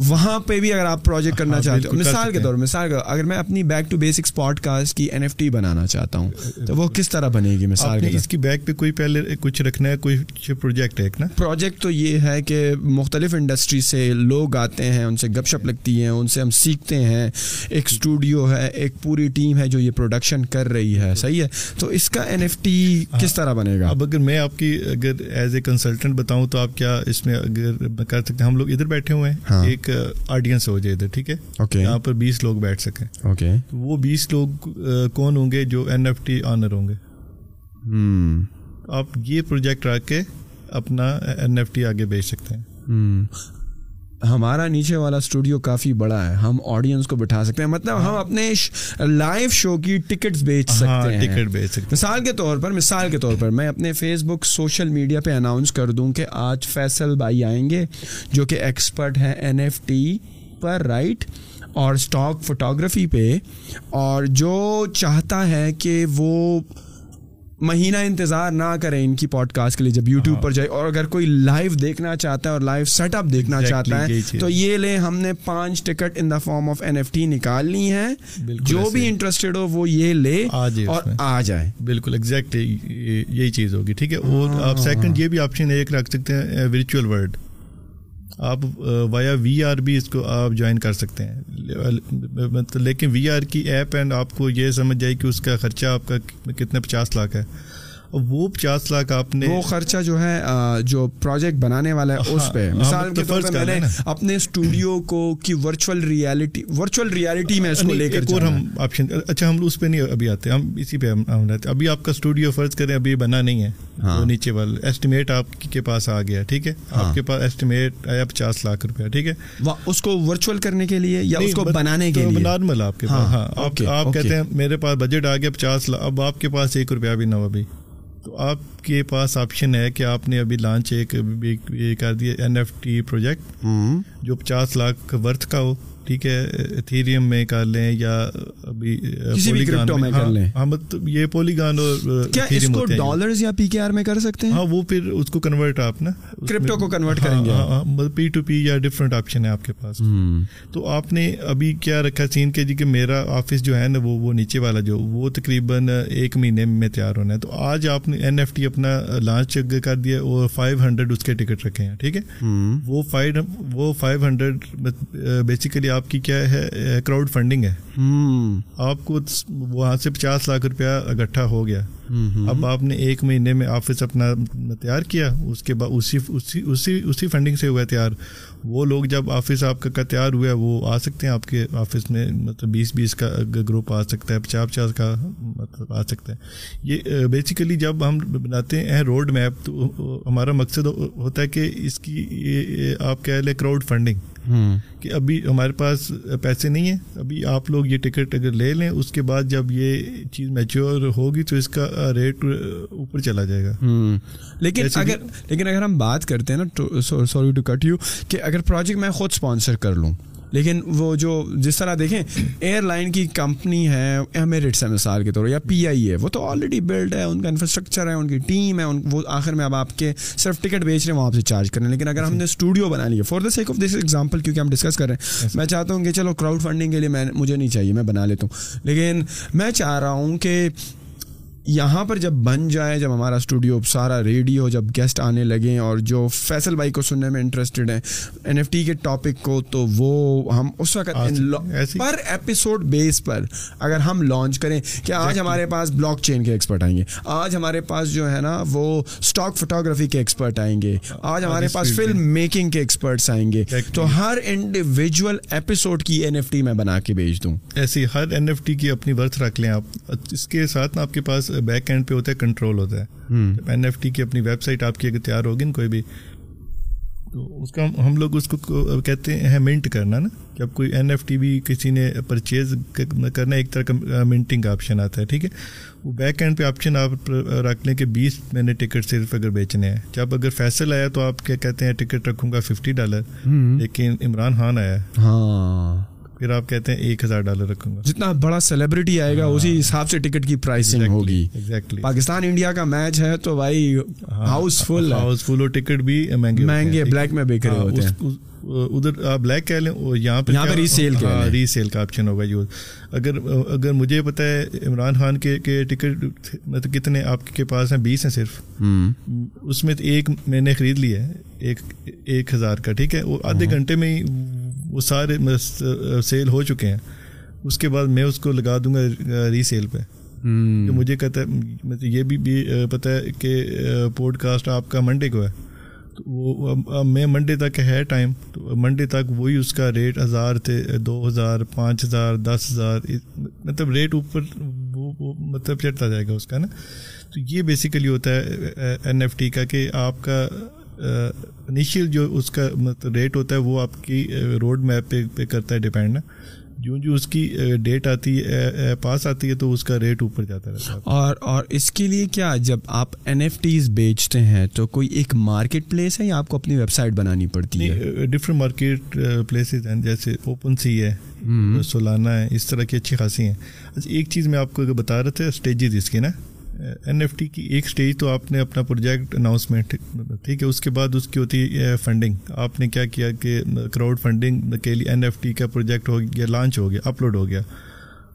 وہاں پہ بھی اگر آپ پروجیکٹ کرنا ہاں، چاہتے ہو مثال کے طور مثال کے اگر میں اپنی back to basics podcast کی این ایف ٹی بنانا چاہتا ہوں تو وہ کس طرح بنے گی مثال کے اس کی بیک پہ کوئی پہلے کچھ رکھنا ہے کوئی پروجیکٹ ہے نا؟ پروجیکٹ تو یہ ہے کہ مختلف انڈسٹری سے لوگ آتے ہیں ان سے گپ شپ لگتی ہیں ان سے ہم سیکھتے ہیں۔ ایک اسٹوڈیو ہے ایک پوری ٹیم ہے جو یہ پروڈکشن کر رہی ہے صحیح ہے؟ تو اس کا این ایف ٹی کس طرح بنے گا؟ اب اگر میں آپ کی اگر ایز اے کنسلٹنٹ بتاؤں تو آپ کیا اس میں اگر کر سکتے ہیں؟ ہم لوگ ادھر بیٹھے ہوئے ہاں۔ ہیں ایک آڈینس ہو جائے ادھر ٹھیک ہے؟ اوکے یہاں پر بیس لوگ بیٹھ سکیں۔ اوکے وہ بیس لوگ کون ہوں گے جو این ایف ٹی آنر ہوں گے؟ ہوں آپ یہ پروجیکٹ رکھ کے اپنا این ایف ٹی آگے بیچ سکتے ہیں۔ ہوں ہمارا نیچے والا اسٹوڈیو کافی بڑا ہے۔ ہم آڈینس کو بٹھا سکتے ہیں۔ مطلب ہم اپنے لائیو شو کی ٹکٹس بیچ ہاں سکتے ہیں۔ ٹکٹ بیچ سکتے مثال کے طور پر مثال کے طور پر میں اپنے فیس بک سوشل میڈیا پہ اناؤنس کر دوں کہ آج فیصل بھائی آئیں گے جو کہ ایکسپرٹ ہیں این ایف ٹی پر رائٹ اور اسٹاک فوٹوگرافی پہ اور جو چاہتا ہے کہ وہ مہینہ انتظار نہ کریں ان کی پوڈ کاسٹ کے لیے جب یوٹیوب پر جائے اور اگر کوئی لائیو دیکھنا چاہتا ہے اور لائیو سیٹ اپ دیکھنا چاہتا ہے۔ تو یہ لے ہم نے پانچ ticket in the form of N F T نکالنی ہے بالکل جو بھی۔ انٹرسٹیڈ ہو وہ یہ لے اور۔ آ جائے بالکل ایگزیکٹ یہی چیز ہوگی ٹھیک ہے اور آپ سیکنڈ یہ بھی آپشن ایک رکھ سکتے ہیں ورچوئل ورلڈ آپ وایا وی آر بھی اس کو آپ جوائن کر سکتے ہیں. مطلب لیکن وی آر کی ایپ اینڈ آپ کو یہ سمجھ جائے کہ اس کا خرچہ آپ کا کتنے پچاس لاکھ ہے. وہ پچاس لاکھ آپ نے وہ خرچہ جو ہے جو پروجیکٹ بنانے والا ہے اس ہاں، پہ۔ ہاں، مثال کے طور پہ میں نے۔ اپنے اسٹوڈیو کو کی ورچوئل ریالٹی ورچوئل ریالٹی میں اس کو لے کر اور ہم آپشن اچھا ہم اس پہ نہیں ابھی آتے ہم اسی پہ ہم رہتے۔ ابھی آپ کا اسٹوڈیو فرض کریں ابھی بنا نہیں ہے۔ ہاں۔ وہ نیچے والا۔ ایسٹیمیٹ آپ کے پاس آ گیا ٹھیک ہے۔ آپ کے پاس ایسٹیمیٹ آیا پچاس لاکھ روپیہ ٹھیک ہے؟ اس کو ورچوئل کرنے کے لیے یا اس کو بنانے کے لیے؟ نارمل آپ کے پاس۔ ہاں، ہاں آپ۔ کہتے ہیں میرے پاس بجٹ آ گیا پچاس لاکھ اب آپ کے پاس ایک روپیہ بھی نہ ہو ابھی۔ تو آپ کے پاس آپشن ہے کہ آپ نے ابھی لانچ ایک یہ کر دیا این ایف ٹی پروجیکٹ جو پچاس لاکھ ورتھ کا ہو۔ ٹھیک ہے ایتھیریم میں کر لیں یا ابھی کسی بھی Polygon crypto میں۔ کر ہاں، لیں۔ ہاں مطلب یہ پولیگان اور کیا اس کو۔ ڈالرز یا پی کے آر میں کر سکتے ہیں؟ ہاں وہ پھر اس کو کنورٹ آپ نا کرپٹو کو کنورٹ ہاں، کریں گے۔ ہاں، پی ٹو پی یا ڈفرینٹ آپشن ہے آپ کے پاس۔ تو آپ نے ابھی کیا رکھا سین کے جی کہ میرا آفس جو ہے نا وہ وہ نیچے والا جو وہ تقریباً ایک مہینے میں تیار ہونا ہے۔ تو آج آپ نے این ایف ٹی اپنا لانچ کر دیا اور فائیو ہنڈریڈ اس کے ٹکٹ رکھے ہیں ٹھیک ہے؟ وہ فائیو وہ فائیو ہنڈریڈ بیسیکلی آپ کی کیا ہے کراؤڈ فنڈنگ ہے۔ آپ کو وہاں سے پچاس لاکھ روپیہ اکٹھا ہو گیا۔ اب آپ نے ایک مہینے میں آفس اپنا تیار کیا اس کے بعد اسی اسی اسی فنڈنگ سے ہوا تیار۔ وہ لوگ جب آفس آپ کا تیار ہوا ہے وہ آ سکتے ہیں آپ کے آفس میں مطلب بیس بیس کا گروپ آ سکتا ہے پچاس پچاس کا مطلب آ سکتا ہے۔ یہ بیسیکلی جب ہم بناتے ہیں روڈ میپ تو ہمارا مقصد ہوتا ہے کہ اس کی یہ آپ کہہ لیں کراؤڈ فنڈنگ کہ ابھی ہمارے پاس پیسے نہیں ہیں ابھی آپ لوگ یہ ٹکٹ اگر لے لیں اس کے بعد جب یہ چیز میچور ہوگی تو اس کا ریٹ اوپر چلا جائے گا۔ لیکن اگر لیکن اگر ہم بات کرتے ہیں نا سوری ٹو کٹ یو کہ اگر پروجیکٹ میں خود اسپانسر کر لوں لیکن وہ جو جس طرح دیکھیں ایئر لائن کی کمپنی ہے ایمیریٹس ہے مثال کے طور یا پی آئی ہے وہ تو آلریڈی بلڈ ہے ان کا انفراسٹرکچر ہے ان کی ٹیم ہے ان وہ آخر میں اب آپ کے صرف ٹکٹ بیچ رہے ہیں وہ آپ سے چارج کر رہے ہیں۔ لیکن اگر ہم نے اسٹوڈیو بنا لیا for the sake of this example کیونکہ ہم ڈسکس کر رہے ہیں میں چاہتا ہوں کہ چلو کراؤڈ فنڈنگ کے لیے میں مجھے نہیں چاہیے میں بنا لیتا ہوں۔ لیکن میں چاہ رہا ہوں کہ یہاں پر جب بن جائے جب ہمارا اسٹوڈیو سارا ریڈی ہو جب گیسٹ آنے لگیں اور جو فیصل بھائی کو سننے میں انٹرسٹڈ ہیں این ایف ٹی کے ٹاپک کو تو وہ ہم اس وقت پر ایپیسوڈ بیس پر اگر ہم لانچ کریں کہ آج ہمارے پاس بلاک چین کے ایکسپرٹ آئیں گے آج ہمارے پاس جو ہے نا وہ اسٹاک فوٹوگرافی کے ایکسپرٹ آئیں گے آج ہمارے اس پاس فلم میکنگ کے ایکسپرٹس آئیں گے. تو ہر انڈیویجول ایپیسوڈ کی این ایف ٹی میں بنا کے بھیج دوں۔ ایسے ہی ہر این ایف ٹی کی اپنی ورتھ رکھ لیں آپ۔ اس کے ساتھ نا آپ کے پاس بیک اینڈ پہ ہوتا ہے کنٹرول ہوتا ہے۔ جب این ایف ٹی کی اپنی ویب سائٹ آپ کی اگر تیار ہوگی نا کوئی بھی تو اس کا ہم لوگ اس کو کہتے ہیں منٹ کرنا نا۔ جب کوئی این ایف ٹی بھی کسی نے پرچیز کرنا ایک طرح کا منٹنگ کا آپشن آتا ہے ٹھیک ہے۔ وہ بیک اینڈ پہ آپشن آپ رکھ لیں کہ بیس میں نے ٹکٹ صرف اگر بیچنے ہیں۔ جب اگر فیصل آیا تو آپ کیا کہتے ہیں ٹکٹ رکھوں گا ففٹی ڈالر لیکن عمران خان آیا۔ ہاں۔ پھر آپ کہتے ہیں ایک ہزار ڈالر رکھوں گا۔ جتنا بڑا سیلیبریٹی آئے گا اسی حساب سے ٹکٹ کی پرائسنگ ہوگی۔ ایگزیکٹلی پاکستان انڈیا کا میچ ہے تو بھائی ہاؤس فل ہاؤس فل اور ٹکٹ بھی مہنگے مہنگے بلیک میں رہے ہوتے ہیں۔ ادھر آپ بلیک کہہ لیں یہاں پہ یہاں پہ ری سیل ری سیل کا آپشن ہوگا یوز اگر اگر مجھے پتا ہے عمران خان کے کے ٹکٹ مطلب کتنے آپ کے پاس ہیں؟ بیس ہیں صرف۔ اس میں ایک میں نے خرید لیا ہے ایک ایک ہزار کا ٹھیک ہے؟ وہ آدھے گھنٹے میں ہی وہ سارے سیل ہو چکے ہیں۔ اس کے بعد میں اس کو لگا دوں گا ری سیل پہ مجھے کہتا ہے یہ بھی پتہ ہے کہ پوڈ کاسٹ آپ کا منڈے کو ہے۔ وہ میں منڈے تک ہے ٹائم، تو منڈے تک وہی اس کا ریٹ ہزار تھے دو ہزار، پانچ ہزار، دس ہزار مطلب ریٹ اوپر وہ مطلب چڑھتا جائے گا اس کا نا۔ تو یہ بیسیکلی ہوتا ہے این ایف ٹی کا کہ آپ کا انیشیل جو اس کا مطلب ریٹ ہوتا ہے وہ آپ کی روڈ میپ پہ پہ کرتا ہے ڈپینڈ نا۔ جو جو اس کی ڈیٹ آتی ہے پاس آتی ہے تو اس کا ریٹ اوپر جاتا رہتا ہے۔ اور اور اس کے لیے کیا جب آپ این ایف ٹیز بیچتے ہیں تو کوئی ایک مارکیٹ پلیس ہے یا آپ کو اپنی ویب سائٹ بنانی پڑتی ہے؟ ڈفرینٹ مارکیٹ پلیسز ہیں۔ جیسے اوپن سی ہے سولانا ہے اس طرح کی اچھی خاصی ہیں۔ اچھا ایک چیز میں آپ کو بتا رہا تھا اسٹیجز اس کی نا؟ این ایف ٹی کی ایک اسٹیج تو آپ نے اپنا پروجیکٹ اناؤنسمنٹ ٹھیک ہے اس کے بعد اس کی ہوتی ہے فنڈنگ آپ نے کیا کیا کہ کراؤڈ فنڈنگ کے لیے این ایف ٹی کا پروجیکٹ ہو گیا لانچ ہو گیا اپلوڈ ہو گیا.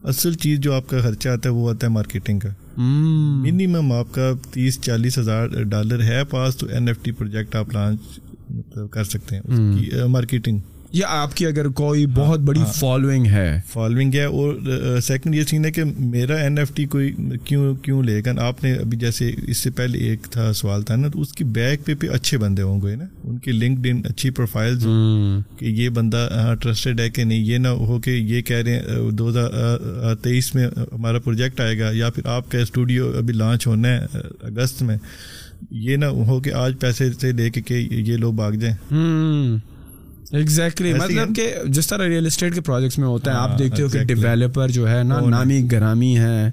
اصل چیز جو آپ کا خرچہ آتا ہے وہ آتا ہے مارکیٹنگ کا. منیمم آپ کا تیس چالیس ہزار ڈالر ہے پاس تو این ایف ٹی پروجیکٹ آپ لانچ مطلب کر سکتے ہیں اس کی مارکیٹنگ یا آپ کی اگر کوئی بہت بڑی فالوئنگ ہے؟ فالوئنگ ہے اور سیکنڈ یہ سین ہے کہ میرا این ایف ٹی کوئی کیوں کیوں لے گا؟ آپ نے ابھی جیسے اس سے پہلے ایک تھا سوال تھا نا تو اس کی بیک پہ پہ اچھے بندے ہوں گے نا؟ ان کی لنکڈ ان اچھی پروفائلز کہ یہ بندہ ٹرسٹڈ ہے کہ نہیں؟ یہ نہ ہو کہ یہ کہہ رہے ہیں دو ہزار تیئیس میں ہمارا پروجیکٹ آئے گا یا پھر آپ کا اسٹوڈیو ابھی لانچ ہونا ہے اگست میں۔ یہ نہ ہو کہ آج پیسے سے لے کے کہ یہ لوگ بھاگ جائیں۔ ایگزیکٹلی مطلب کہ جس طرح ریئل اسٹیٹ کے پروجیکٹس میں ہوتا ہے آپ دیکھتے ہو کہ ڈیولپر جو ہے نا نامی گرامی ہے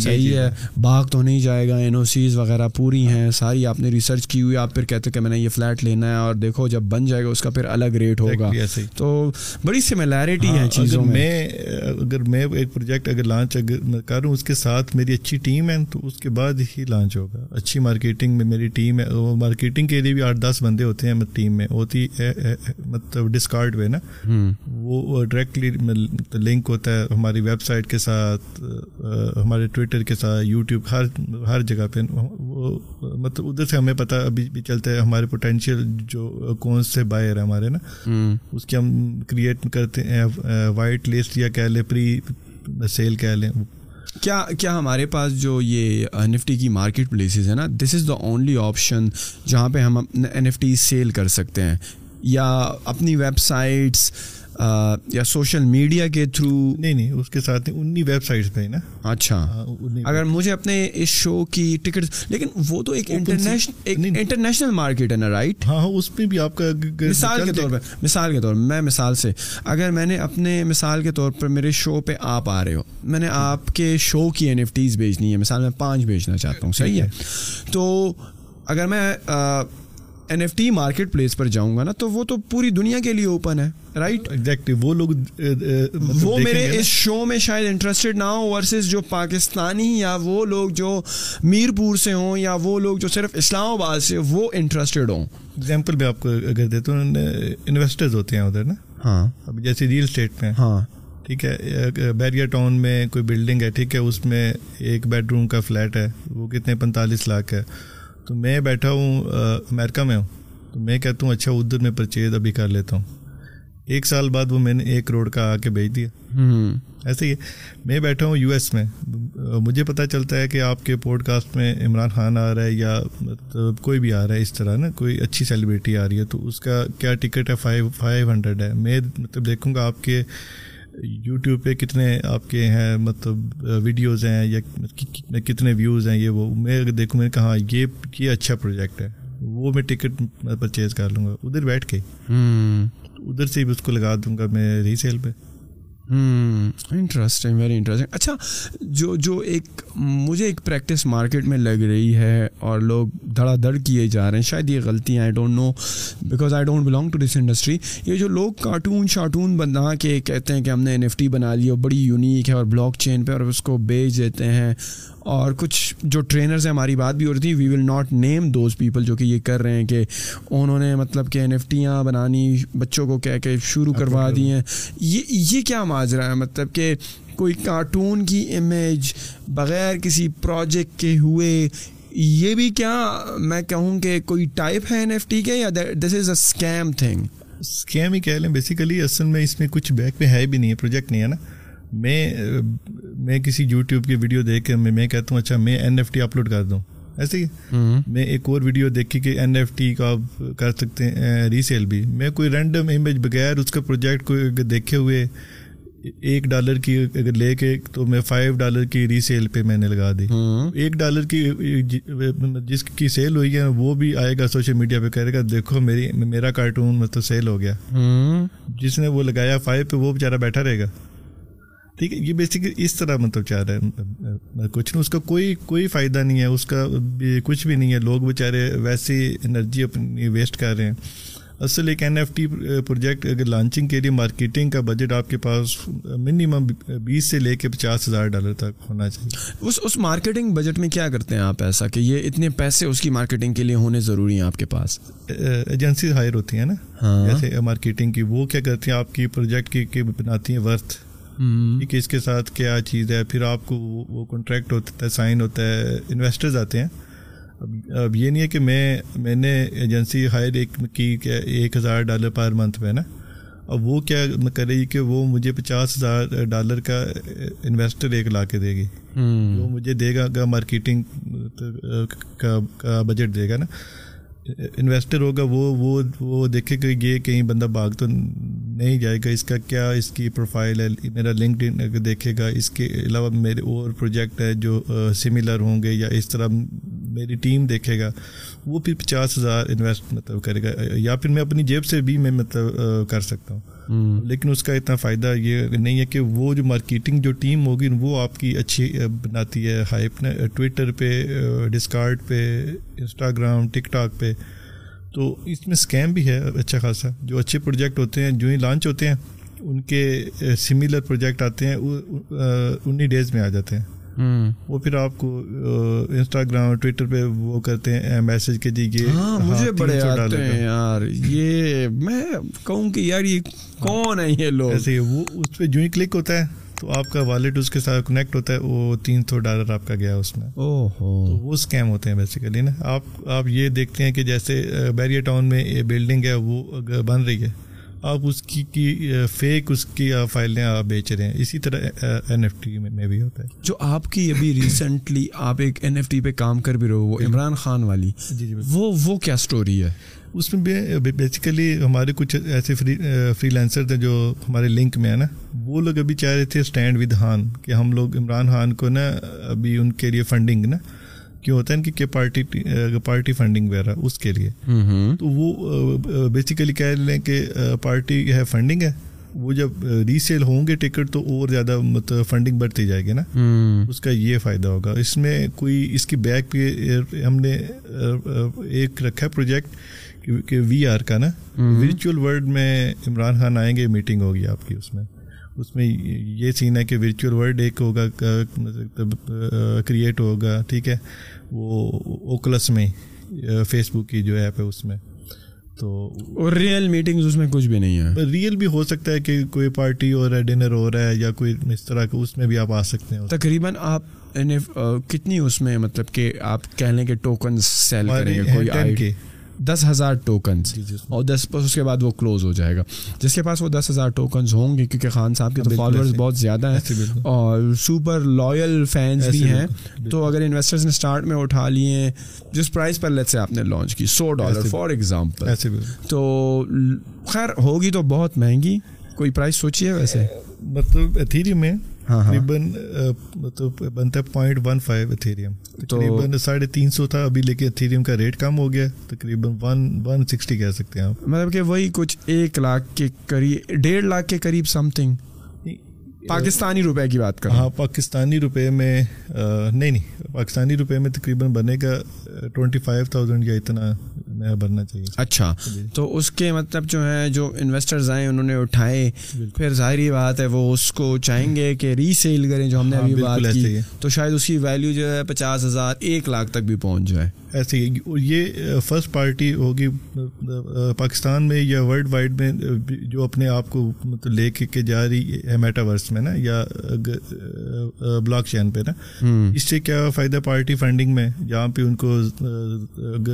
صحیح ہے باغ تو نہیں جائے گا این او سیز وغیرہ پوری ہیں ساری آپ نے ریسرچ کی ہوئی آپ پھر کہتے کہ میں نے یہ فلیٹ لینا ہے اور دیکھو جب بن جائے گا اس کا پھر الگ ریٹ ہوگا۔ تو بڑی سملیرٹی ہے چیزوں میں۔ اگر میں ایک پروجیکٹ اگر لانچ اگر کروں اس کے ساتھ میری اچھی ٹیم ہے تو اس کے بعد ہی لانچ ہوگا۔ اچھی مارکیٹنگ میں میری ٹیم ہے مارکیٹنگ کے لیے بھی آٹھ دس بندے ہوتے ہیں ٹیم میں ہوتی ڈسکارڈ پہ نا وہ ڈائریکٹلی لنک ہوتا ہے ہماری ویب سائٹ کے ساتھ ہمارے ٹویٹر کے ساتھ یوٹیوب ہر ہر جگہ پہ۔ وہ مطلب ادھر سے ہمیں پتہ ابھی بھی چلتا ہے ہمارے پوٹینشیل جو کون سے بائر ہیں ہمارے نا اس کی ہم کریٹ کرتے ہیں وائٹ لسٹ یا کہہ لیں پری سیل کہہ لیں۔ کیا کیا ہمارے پاس جو یہ این ایف ٹی کی مارکیٹ پلیسز ہے نا دس از دا اونلی آپشن جہاں پہ ہم این ایف ٹی سیل کر سکتے ہیں۔ یا اپنی ویب سائٹس یا سوشل میڈیا کے تھرو؟ نہیں نہیں اس کے ساتھ انہیں ویب سائٹس پہ نا۔ اچھا۔ اگر مجھے اپنے اس شو کی ٹکٹ لیکن وہ تو ایک انٹرنیشنل مارکیٹ ہے نا رائٹ ہاں اس پہ بھی آپ کا مثال کے طور پہ مثال کے طور میں مثال سے اگر میں نے اپنے مثال کے طور پر میرے شو پہ آپ آ رہے ہو میں نے آپ کے شو کی این ایف ٹیز بھیجنی ہے مثال میں پانچ بھیجنا چاہتا ہوں صحیح ہے؟ تو اگر میں N F T market place پر جاؤں گا نا تو وہ تو پوری دنیا کے لیے اوپن ہے رائٹ ایگزیکٹلی وہ لوگ مطلب وہ میرے اس شو میں شاید انٹرسٹڈ نہ ہو ورسز جو پاکستانی یا وہ لوگ جو میر پور سے ہوں یا وہ لوگ جو صرف اسلام آباد سے وہ انٹرسٹڈ ہوں۔ ایگزامپل میں آپ کو اگر دیتا ہوں انویسٹرز ہوتے ہیں ادھر نا۔ ہاں۔ اب جیسے ریئل اسٹیٹ میں۔ ہاں۔ ٹھیک ہے بیریا ٹاؤن میں کوئی بلڈنگ ہے ٹھیک ہے اس میں ایک بیڈ روم کا فلیٹ ہے وہ کتنے پینتالیس لاکھ ہے۔ تو میں بیٹھا ہوں امیرکا میں ہوں۔ تو میں کہتا ہوں اچھا ادھر میں پرچیز ابھی کر لیتا ہوں۔ ایک سال بعد وہ میں نے ایک کروڑ کا آ کے بھیج دیا۔ ایسے ہی میں بیٹھا ہوں یو ایس میں۔ مجھے پتہ چلتا ہے کہ آپ کے پوڈ کاسٹ میں عمران خان آ رہا ہے یا مطلب کوئی بھی آ رہا ہے اس طرح نا کوئی اچھی سیلیبریٹی آ رہی ہے۔ تو اس کا کیا ٹکٹ ہے؟ فائیو فائیو ہنڈریڈ ہے۔ میں مطلب دیکھوں گا آپ کے یوٹیوب پہ کتنے آپ کے ہیں مطلب ویڈیوز ہیں یا کتنے ویوز ہیں یہ وہ میں دیکھوں میں نے کہا یہ یہ اچھا پروجیکٹ ہے۔ وہ میں ٹکٹ پرچیز کر لوں گا۔ ادھر بیٹھ کے۔ ادھر سے بھی اس کو لگا دوں گا میں ری سیل پہ۔ انٹرسٹنگ ویری انٹرسٹنگ اچھا جو جو ایک، مجھے ایک پریکٹس مارکیٹ میں لگ رہی ہے اور لوگ دھڑا دھڑ کیے جا رہے ہیں، شاید یہ غلطیاں I don't know because I don't belong to this industry یہ جو لوگ کارٹون شارٹون بنا کے کہتے ہیں کہ ہم نے این ایف ٹی بنا لی اور بڑی یونیک ہے اور بلاک چین پہ اور اس کو بیچ دیتے ہیں اور کچھ جو ٹرینرز ہیں ہماری بات بھی ہو رہی تھی we will not name those people جو کہ یہ کر رہے ہیں کہ انہوں نے مطلب کہ این ایف ٹیاں بنانی بچوں کو کہہ کے شروع کروا دی ہیں۔ یہ یہ کیا ماجرا ہے؟ مطلب کہ کوئی کارٹون کی امیج بغیر کسی پروجیکٹ کے ہوئے یہ بھی کیا میں کہوں کہ کوئی ٹائپ ہے این ایف ٹی کے یا this is a scam thing scam ہی کہہ لیں بیسیکلی اصل میں اس میں کچھ بیک میں ہے بھی نہیں ہے پروجیکٹ نہیں ہے نا۔ میں میں کسی یوٹیوب کی ویڈیو دیکھ کے میں کہتا ہوں اچھا میں این ایف ٹی اپلوڈ کر دوں۔ ایسے ہی۔ میں ایک اور ویڈیو دیکھی کہ این ایف ٹی کا آپ کر سکتے ہیں ریسیل بھی۔ میں کوئی رینڈم امیج بغیر اس کا پروجیکٹ کو دیکھے ہوئے ایک ڈالر کی اگر لے کے تو میں فائیو ڈالر کی ریسیل پہ میں نے لگا دی۔ ایک ڈالر کی جس کی سیل ہوئی ہے وہ بھی آئے گا سوشل میڈیا پہ کہے گا دیکھو میری میرا کارٹون مطلب سیل ہو گیا۔ جس نے وہ لگایا فائیو پہ وہ بیچارہ بیٹھا رہے گا۔ ٹھیک ہے یہ بیسکلی اس طرح مطلب چاہ رہا ہے کچھ نہیں اس کا کوئی کوئی فائدہ نہیں ہے اس کا کچھ بھی نہیں ہے۔ لوگ بیچارے ویسی انرجی اپنی ویسٹ کر رہے ہیں۔ اصل ایک این ایف ٹی پروجیکٹ اگر لانچنگ کے لیے مارکیٹنگ کا بجٹ آپ کے پاس منیمم بیس سے لے کے پچاس ہزار ڈالر تک ہونا چاہیے۔ اس اس مارکیٹنگ بجٹ میں کیا کرتے ہیں آپ ایسا کہ یہ اتنے پیسے اس کی مارکیٹنگ کے لیے ہونے ضروری ہیں آپ کے پاس؟ ایجنسی ہائر ہوتی ہیں نا ہاں۔ جیسے مارکیٹنگ کی وہ کیا کرتی ہیں آپ کی پروجیکٹ کی بناتی ہیں ورتھ کہ اس کے ساتھ کیا چیز ہے پھر آپ کو وہ کانٹریکٹ ہوتا ہے سائن ہوتا ہے انویسٹرز آتے ہیں۔ اب اب یہ نہیں ہے کہ میں میں نے ایجنسی ہائر ایک کی کہ ایک ہزار ڈالر پر منتھ میں نا۔ اب وہ کیا کرے گی کہ وہ مجھے پچاس ہزار ڈالر کا انویسٹر ایک لا کے دے گی۔ وہ مجھے دے گا مارکیٹنگ کا بجٹ دے گا نا۔ انویسٹر ہوگا، وہ وہ وہ دیکھے کہ یہ کہیں بندہ بھاگ تو نہیں جائے گا۔ اس کا کیا اس کی پروفائل ہے؟ میرا لنکڈ ان دیکھے گا، اس کے علاوہ میرے اور پروجیکٹ ہے جو سملر ہوں گے یا اس طرح میری ٹیم دیکھے گا، وہ پھر پچاس ہزار انویسٹ مطلب کرے گا۔ یا پھر میں اپنی جیب سے بھی میں مطلب کر سکتا ہوں۔ لیکن اس کا اتنا فائدہ یہ نہیں ہے کہ وہ جو مارکیٹنگ جو ٹیم ہوگی، وہ آپ کی اچھی بناتی ہے ہائپ ٹویٹر پہ ڈسکارڈ پہ انسٹاگرام ٹک ٹاک پہ۔ تو اس میں اسکیم بھی ہے اچھا خاصا۔ جو اچھے پروجیکٹ ہوتے ہیں، جو ہی لانچ ہوتے ہیں، ان کے سملر پروجیکٹ آتے ہیں انہیں ڈیز میں آ جاتے ہیں۔ وہ پھر آپ کو انسٹاگرام ٹویٹر پہ وہ کرتے ہیں میسج کے جی یہ ہاں مجھے بڑے آتے ہیں یار۔ یہ میں کہوں کہ یار یہ کون ہے یہ لوگ؟ ایسے وہ اس پہ جو ہی کلک ہوتا ہے تو آپ کا والیٹ اس کے ساتھ کنیکٹ ہوتا ہے وہ تین سو ڈالر آپ کا گیا اس میں۔ تو وہ اسکیم ہوتے ہیں بیسیکلی نا۔ آپ آپ یہ دیکھتے ہیں کہ جیسے بیریا ٹاؤن میں یہ بلڈنگ ہے وہ بن رہی ہے۔ آپ اس کی کی فیک اس کی فائلیں آپ بیچ رہے ہیں۔ اسی طرح این ایف ٹی میں بھی ہوتا ہے۔ جو آپ کی ابھی ریسنٹلی آپ ایک این ایف ٹی پہ کام کر بھی رہے ہو وہ عمران خان والی جی جی وہ وہ کیا اسٹوری ہے؟ اس میں بیسیکلی ہمارے کچھ ایسے فری فری لینسر تھے جو ہمارے لنک میں ہیں نا۔ وہ لوگ ابھی چاہ رہے تھے اسٹینڈ ود خان کہ ہم لوگ عمران خان کو نا ابھی ان کے لیے فنڈنگ نا۔ کیوں ہوتا ہے؟ کہ پارٹی پارٹی فنڈنگ وغیرہ اس کے لیے۔ تو وہ بیسیکلی کہہ لیں کہ پارٹی ہے فنڈنگ ہے۔ وہ جب ریسیل ہوں گے ٹکٹ تو اور زیادہ مطلب فنڈنگ بڑھتی جائے گی نا۔ اس کا یہ فائدہ ہوگا۔ اس میں کوئی اس کی بیک پہ ہم نے ایک رکھا ہے پروجیکٹ کہ وی آر کا نا۔ ورچوئل ورلڈ میں عمران خان آئیں گے میٹنگ ہوگی آپ کی اس میں۔ اس میں یہ سین ہے کہ ورچوئل ورلڈ ایک ہوگا مطلب کریٹ ہوگا ٹھیک ہے؟ وہ اوکلس میں فیس بک کی جو ایپ ہے اس میں۔ تو ریئل میٹنگ اس میں کچھ بھی نہیں ہے۔ ریئل بھی ہو سکتا ہے کہ کوئی پارٹی ہو رہا ہے ڈنر ہو رہا ہے یا کوئی اس طرح کا اس میں بھی آپ آ سکتے ہیں۔ تقریباً آپ کتنی اس میں مطلب کہ آپ کہہ لیں کہ ٹوکن سیل کریں گے کوئی دس ہزار ٹوکنس جی، جی، اور دس اس کے بعد وہ کلوز ہو جائے گا۔ جس کے پاس وہ دس ہزار ٹوکنس ہوں گے کیونکہ خان صاحب کے تو فالوورز بہت زیادہ ہیں اور سپر لائل فینس بھی ہیں۔ تو اگر انویسٹرز نے اسٹارٹ میں اٹھا لیے جس پرائز پر لیٹ سے آپ نے لانچ کی سو ڈالر فار ایگزامپل تو خیر ہوگی تو بہت مہنگی۔ کوئی پرائز سوچیے ویسے۔ مطلب ایتھیریم میں۔ تقریباً مطلب بنتا ہے پوائنٹ ون فائیو اتھیریم تقریباً ساڑھے تین سو تھا ابھی لیکن اتھیریم کا ریٹ کم ہو گیا تقریباً ون ون سکسٹی کہہ سکتے ہیں آپ۔ مطلب کہ وہی کچھ ایک لاکھ کے قریب ڈیڑھ لاکھ کے قریب سم تھنگ پاکستانی روپے کی بات کر ہاں پاکستانی روپے میں نہیں نہیں پاکستانی روپے میں تقریباً بنے گا ٹوئنٹی فائیو تھاؤزینڈ یا اتنا بھرنا چاہیے۔ اچھا۔ تو اس کے مطلب جو ہے جو انویسٹرز آئے انہوں نے اٹھائے۔ پھر ظاہری بات ہے وہ اس کو چاہیں گے کہ ری سیل کریں جو ہم نے ہاں، ابھی بات کی۔ تو شاید اس کی ویلیو جو ہے پچاس ہزار ایک لاکھ تک بھی پہنچ جائے۔ ایسے یہ فرسٹ پارٹی ہوگی پاکستان میں یا ورلڈ وائڈ میں جو اپنے آپ کو مطلب لے کے جا رہی ہے میٹاورس میں نا یا بلاک چین پہ نا۔ اس سے کیا فائدہ پارٹی فنڈنگ میں؟ جہاں پہ ان کو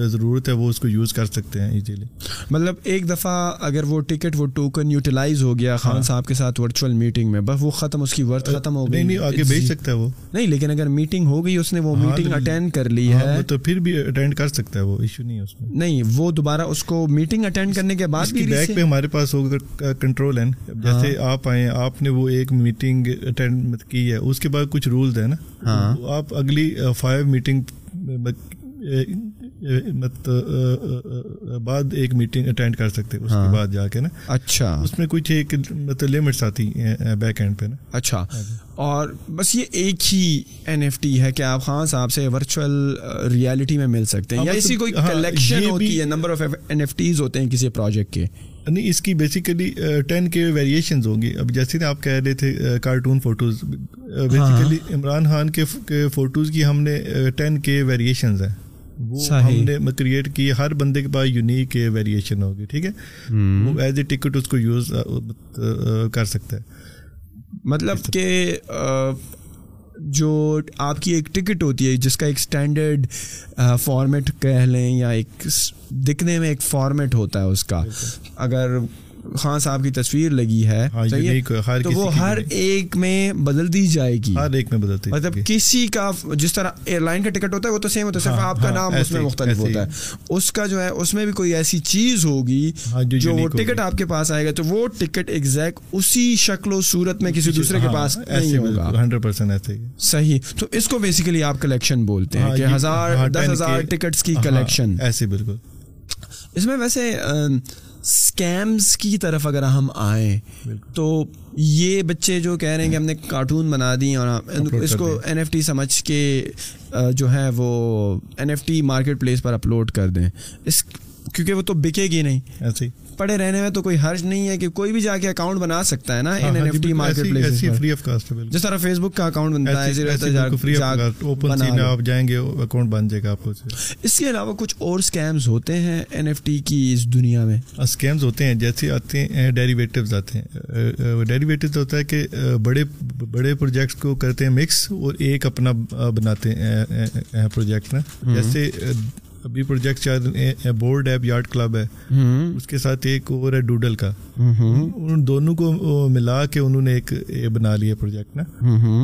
ضرورت ہے وہ اس کو یوز کر سکتے ہیں ایزیلی مطلب ایک دفعہ اگر وہ ٹکٹ وہ ٹوکن یوٹیلائز ہو گیا خان ہاں۔ صاحب کے ساتھ ورچوئل میٹنگ میں بس وہ ختم اس کی ورتھ ختم ہو گئی۔ نہیں آگے بھیج سکتا ہے وہ۔ نہیں لیکن اگر میٹنگ ہو گئی اس نے وہ میٹنگ ہاں، اٹینڈ کر لی ہاں، ہے۔ تو پھر بھی اٹینڈ کر سکتا ہے وہ ایشو نہیں ہے اس میں۔ نہیں وہ دوبارہ اس کو میٹنگ اٹینڈ کرنے کے بعد بھی بیک پہ ہمارے پاس ہوگا کنٹرول ہے جیسے آپ آئے آپ نے وہ ایک میٹنگ اٹینڈ کی ہے اس کے بعد کچھ رولز ہیں نا۔ آپ اگلی فائیو میٹنگ بعد ایک میٹنگ اٹینڈ کر سکتے اس کے ہاں۔ بعد جا کے نا۔ اچھا۔ اس میں کچھ ایک مطلب لمٹس آتی ہیں بیک اینڈ پہ نا۔ اچھا۔ اور بس یہ ایک ہی این ایف ٹی ہے کہ آپ خان صاحب سے ورچوئل ریالٹی میں مل سکتے ہیں یا اسی کوئی کلیکشن ہاں، ہوتی ہے number of N F Ts ہوتے ہیں کسی پروجیکٹ کے؟ نہیں اس کی بیسیکلی ٹین کے ویریشنز ہوں گی۔ اب جیسے آپ کہہ رہے تھے cartoon photos basically Imran Khan کے فوٹوز کی ہم نے ٹین کے ویریشنز ہیں۔ وہ ہم نے کریٹ کی ہر بندے کے پاس یونیک ویریشن ہوگی ٹھیک ہے؟ وہ ایز اے ٹکٹ اس کو یوز کر سکتا ہے۔ مطلب کہ جو آپ کی ایک ٹکٹ ہوتی ہے جس کا ایک اسٹینڈرڈ فارمیٹ کہہ لیں یا ایک دکھنے میں ایک فارمیٹ ہوتا ہے اس کا۔ اگر خان صاحب کی تصویر لگی ہے ہاں، تو وہ ہر ایک میں بدل دی جائے گی۔ ہر ایک میں بدلتی مطلب کسی کا جس طرح ایئر لائن کا ٹکٹ ہوتا ہے وہ تو سیم ہوتا ہے صرف ہاں، آپ کا ہاں، نام اس میں مختلف ہوتا ہے۔ اس کا جو ہے اس میں بھی کوئی ایسی چیز ہوگی جو وہ ٹکٹ آپ کے پاس آئے گا تو وہ ٹکٹ ایگزیکٹ اسی شکل و صورت میں کسی دوسرے کے پاس نہیں ہوگا۔ ہنڈریڈ پرسینٹ صحیح۔ تو اس کو بیسیکلی آپ کلیکشن بولتے ہیں کہ ہزار دس ہزار ٹکٹس کی کلیکشن ایسے بالکل۔ اس میں ویسے اسکیمس کی طرف اگر ہم آئیں تو یہ بچے جو کہہ رہے ہیں کہ ہم نے کارٹون بنا دی اور اس کو این ایف ٹی سمجھ کے جو ہے وہ N F T market place پر اپلوڈ کر دیں۔ اس کیونکہ وہ تو بکے گی نہیں۔ ایسے پڑے رہنے میں تو کوئی حرج نہیں ہے کہ کوئی بھی جا کے اکاؤنٹ بنا سکتا ہے نا in N F T marketplace free of cost جس طرح فیس بک کا اکاؤنٹ بنتا ہے اوپن سی میں آپ جائیں گے اکاؤنٹ بن جائے گا آپ کو۔ اس کے علاوہ کچھ اور اسکیمز ہوتے ہیں این ایف ٹی کی اس دنیا میں۔ اسکیمز ہوتے ہیں جیسے آتے ہیں ڈیریویٹوز آتے ہیں۔ ڈیریویٹوز ہوتا ہے کہ بڑے بڑے پروجیکٹس کو کرتے ہیں مکس اور ایک اپنا بناتے ہیں پروجیکٹ نا جیسے ابھی پروجیکٹ چل بورڈ ہے یارڈ کلب ہے۔ اس کے ساتھ ایک اور ہے ڈوڈل کا۔ ان دونوں کو ملا کے انہوں نے ایک بنا لیا پروجیکٹ نا۔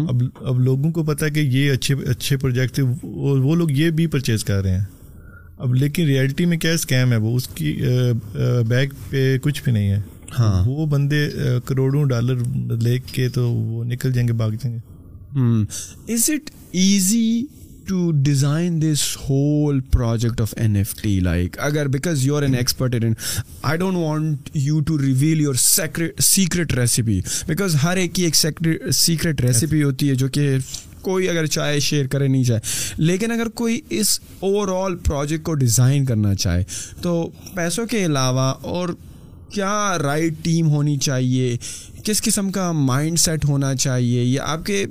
اب اب لوگوں کو پتا ہے کہ یہ اچھے اچھے پروجیکٹ تھے۔ وہ لوگ یہ بھی پرچیز کر رہے ہیں۔ اب لیکن ریئلٹی میں کیا اسکیم ہے؟ وہ اس کی بیگ پہ کچھ بھی نہیں ہے۔ ہاں۔ وہ بندے کروڑوں ڈالر لے کے تو وہ نکل جائیں گے بھاگ جائیں گے۔ Is it easy to design this whole project of N F T like اگر because you are an expert and I don't want you to reveal your secret recipe because ہر ایک کی ایک سیکرٹ ریسیپی ہوتی ہے جو کہ کوئی اگر چاہے شیئر کرے نہیں چاہے لیکن اگر کوئی اس اوور آل پروجیکٹ کو ڈیزائن کرنا چاہے تو پیسوں کے علاوہ اور کیا رائٹ ٹیم ہونی چاہیے کس قسم کا مائنڈ سیٹ ہونا چاہیے یا آپ کے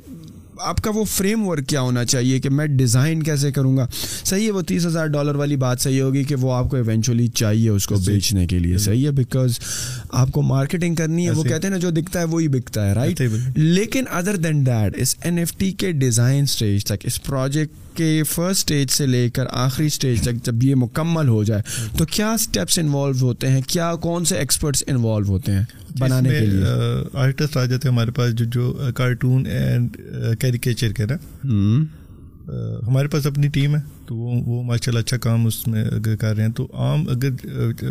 آپ کا وہ فریم ورک کیا ہونا چاہیے کہ میں ڈیزائن کیسے کروں گا؟ صحیح ہے وہ تیس ہزار ڈالر والی بات صحیح ہوگی کہ وہ آپ کو ایونچولی چاہیے اس کو بیچنے کے لیے۔ صحیح ہے بیکاز آپ کو مارکیٹنگ کرنی ہے وہ کہتے ہیں نا جو دکھتا ہے وہی بکتا ہے رائٹ لیکن ادر دین دیٹ اس این ایف ٹی کے ڈیزائن اسٹیج تک اس پروجیکٹ کے فرسٹ اسٹیج سے لے کر آخری اسٹیج تک جب یہ مکمل ہو جائے تو کیا اسٹیپس انوالو ہوتے ہیں؟ کیا کون سے ایکسپرٹس انوالو ہوتے ہیں بنانے کے لیے؟ آرٹسٹ آ جاتے ہیں ہمارے پاس جو جو کارٹون اینڈ کیریکیچر کے نا۔ ہمارے پاس اپنی ٹیم ہے تو وہ وہ ماشاء اللہ اچھا کام اس میں کر رہے ہیں۔ تو عام اگر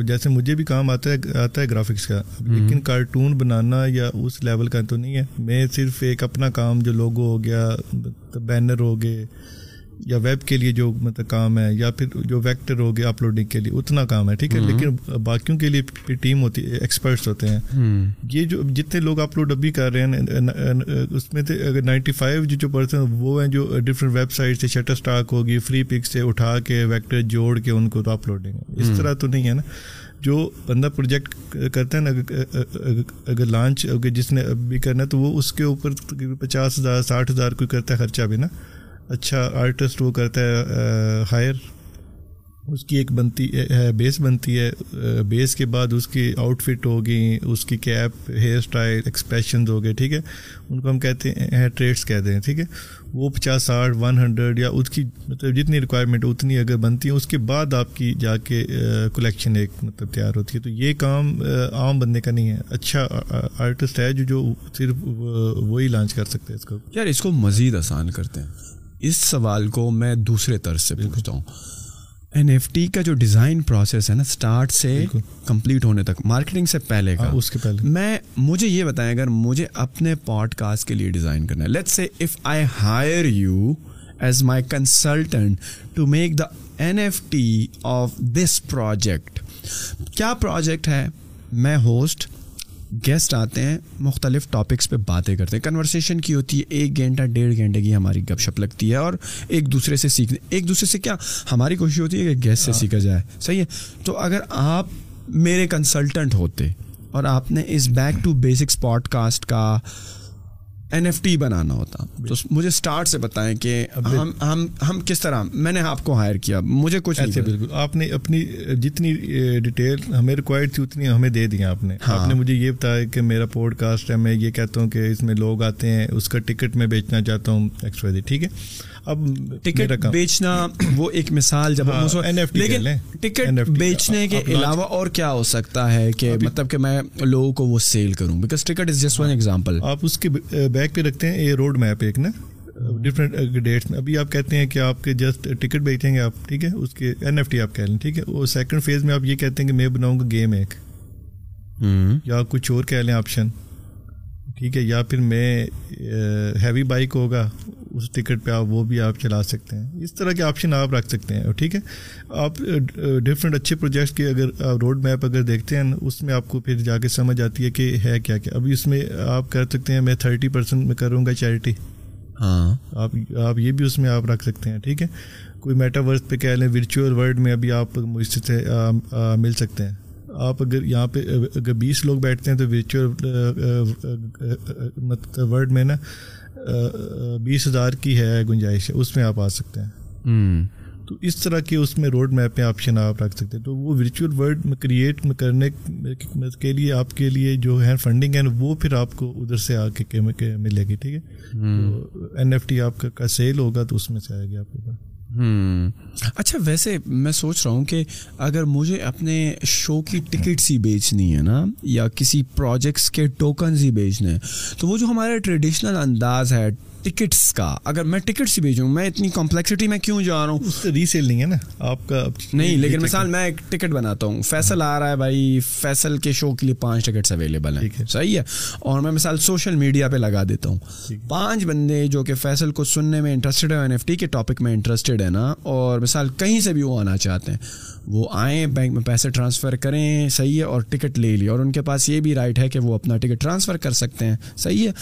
جیسے مجھے بھی کام آتا ہے آتا ہے گرافکس کا لیکن کارٹون بنانا یا اس لیول کا تو نہیں ہے۔ میں صرف ایک اپنا کام جو لوگو ہو گیا بینر ہو گئے یا ویب کے لیے جو مطلب کام ہے یا پھر جو ویکٹر ہو گیا اپلوڈنگ کے لیے اتنا کام ہے ٹھیک ہے؟ لیکن باقیوں کے لیے پھر ٹیم ہوتی ہے ایکسپرٹس ہوتے ہیں۔ یہ جو جتنے لوگ اپلوڈ ابھی کر رہے ہیں اس میں سے اگر نائنٹی فائیو جو پرسن وہ ہیں جو ڈفرینٹ ویب سائٹ سے شٹر اسٹاک ہوگی فری پک سے اٹھا کے ویکٹر جوڑ کے ان کو تو اپلوڈنگ اس طرح تو نہیں ہے نا۔ جو بندہ پروجیکٹ کرتا ہے نا اگر لانچ جس نے ابھی کرنا ہے تو وہ اس کے اوپر پچاس ہزار ساٹھ ہزار کوئی کرتا ہے خرچہ بھی نا۔ اچھا آرٹسٹ وہ کرتا ہے ہائر اس کی ایک بنتی ہے بیس بنتی ہے بیس کے بعد اس کی آؤٹ فٹ ہوگی، اس کی کیپ ہیئر اسٹائل ایکسپریشنز ہو گئے ٹھیک ہے؟ ان کو ہم کہتے ہیں ٹریڈس کہتے ہیں ٹھیک ہے؟ وہ پچاس، ساٹھ ون ہنڈریڈ یا اس کی مطلب جتنی ریکوائرمنٹ اتنی اگر بنتی ہے اس کے بعد آپ کی جا کے کلیکشن ایک مطلب تیار ہوتی ہے۔ تو یہ کام عام بندے کا نہیں ہے۔ اچھا آرٹسٹ ہے جو جو صرف وہی لانچ کر سکتے ہیں اس کو۔ یار، اس کو مزید آسان کرتے ہیں۔ اس سوال کو میں دوسرے طرز سے پوچھتا ہوں۔ این ایف ٹی کا جو ڈیزائن پروسیس ہے نا اسٹارٹ سے کمپلیٹ ہونے تک مارکیٹنگ سے پہلے کا۔ اس کے پہلے۔ میں مجھے یہ بتائیں اگر مجھے اپنے پوڈ کاسٹ کے لیے ڈیزائن کرنا ہے let say if I hire you as my consultant to make the N F T of this project کیا پروجیکٹ ہے؟ میں ہوسٹ گیسٹ آتے ہیں مختلف ٹاپکس پہ باتیں کرتے ہیں۔ کنورسیشن کی ہوتی ہے ایک گھنٹہ ڈیڑھ گھنٹے کی ہماری گپ شپ لگتی ہے اور ایک دوسرے سے سیکھنے ایک دوسرے سے کیا؟ ہماری کوشش ہوتی ہے کہ گیسٹ سے سیکھا جائے۔ صحیح ہے؟ تو اگر آپ میرے کنسلٹنٹ ہوتے اور آپ نے اس back to basics podcast کا این ایف ٹی بنانا ہوتا۔ تو مجھے اسٹارٹ سے بتائیں کہ ہم ہم ہم کس طرح میں نے آپ کو ہائر کیا مجھے کچھ ایسے بالکل۔ آپ نے اپنی جتنی ڈیٹیل ہمیں ریکوائرڈ تھی اتنی ہمیں دے دیا آپ نے۔ آپ نے ہاں۔ مجھے یہ بتایا کہ میرا پوڈ کاسٹ ہے میں یہ کہتا ہوں کہ اس میں لوگ آتے ہیں اس کا ٹکٹ میں بیچنا چاہتا ہوں ایکسپائری ٹھیک ہے؟ اب ٹکٹ بیچنا وہ ایک مثال جب لیکن ٹکٹ بیچنے کے علاوہ اور کیا ہو سکتا ہے کہ مطلب کہ میں لوگوں کو وہ سیل کروں؟ Because ticket is just one example آپ اس کے بیک پہ رکھتے ہیں یہ روڈ میپ ایک نا۔ ڈفرینٹ ڈیٹس میں ابھی آپ کہتے ہیں کہ آپ کے جسٹ ٹکٹ بیچیں گے آپ ٹھیک ہے؟ اس کے این ایف ٹی آپ کہہ لیں ٹھیک ہے؟ وہ سیکنڈ فیز میں آپ یہ کہتے ہیں کہ میں بناؤں گا گیم ایک۔ یا کچھ اور کہہ لیں آپشن ٹھیک ہے؟ یا پھر میں ہیوی بائک ہوگا۔ اس ٹکٹ پہ آپ وہ بھی آپ چلا سکتے ہیں۔ اس طرح کے آپشن آپ رکھ سکتے ہیں ٹھیک ہے؟ آپ ڈفرینٹ اچھے پروجیکٹس کے اگر روڈ میپ اگر دیکھتے ہیں اس میں آپ کو پھر جا کے سمجھ آتی ہے کہ ہے کیا کیا۔ ابھی اس میں آپ کر سکتے ہیں میں تھرٹی پرسینٹ میں کروں گا چیریٹی ہاں۔ آپ آپ یہ بھی اس میں آپ رکھ سکتے ہیں ٹھیک ہے؟ کوئی میٹا ورس پہ کہہ لیں ورچوئل ورلڈ میں ابھی آپ مجھ سے مل سکتے ہیں۔ آپ اگر یہاں پہ اگر بیس لوگ بیٹھتے ہیں تو ورچوئل ورڈ میں نا بیس ہزار کی ہے گنجائش ہے اس میں آپ آ سکتے ہیں۔ تو اس طرح کے اس میں روڈ میپ میں آپشن آپ رکھ سکتے ہیں۔ تو وہ ورچوئل میں کریٹ کرنے کے لیے آپ کے لیے جو ہے فنڈنگ ہے وہ پھر آپ کو ادھر سے آ کے ملے گی ٹھیک ہے؟ این ایف ٹی آپ کا سیل ہوگا تو اس میں سے آئے گی آپ کے پاس۔ اچھا ویسے میں سوچ رہا ہوں کہ اگر مجھے اپنے شو کی ٹکٹس ہی بیچنی ہے نا، یا کسی پروجیکٹس کے ٹوکنز ہی بیچنے ہیں، تو وہ جو ہمارا ٹریڈیشنل انداز ہے ٹکٹس کا۔ اگر میں ٹکٹس ہی بھیجوں میں اتنی کمپلیکسٹی میں کیوں جا رہا ہوں؟ ریسیل نہیں ہے نا آپ کا نہیں لیکن مثال میں ایک ٹکٹ بناتا ہوں۔ فیصل آ رہا ہے بھائی فیصل کے شو کے لیے پانچ ٹکٹس اویلیبل ہیں۔ صحیح ہے۔ اور میں مثال سوشل میڈیا پہ لگا دیتا ہوں۔ پانچ بندے جو کہ فیصل کو سننے میں انٹرسٹڈ ہے این ایف ٹی کے ٹاپک میں انٹرسٹڈ ہے نا اور مثال کہیں سے بھی وہ آنا چاہتے ہیں۔ وہ آئیں بینک میں پیسے ٹرانسفر کریں صحیح ہے اور ٹکٹ لے لی۔ اور ان کے پاس یہ بھی رائٹ ہے کہ وہ اپنا ٹکٹ ٹرانسفر کر سکتے ہیں۔ صحیح ہے؟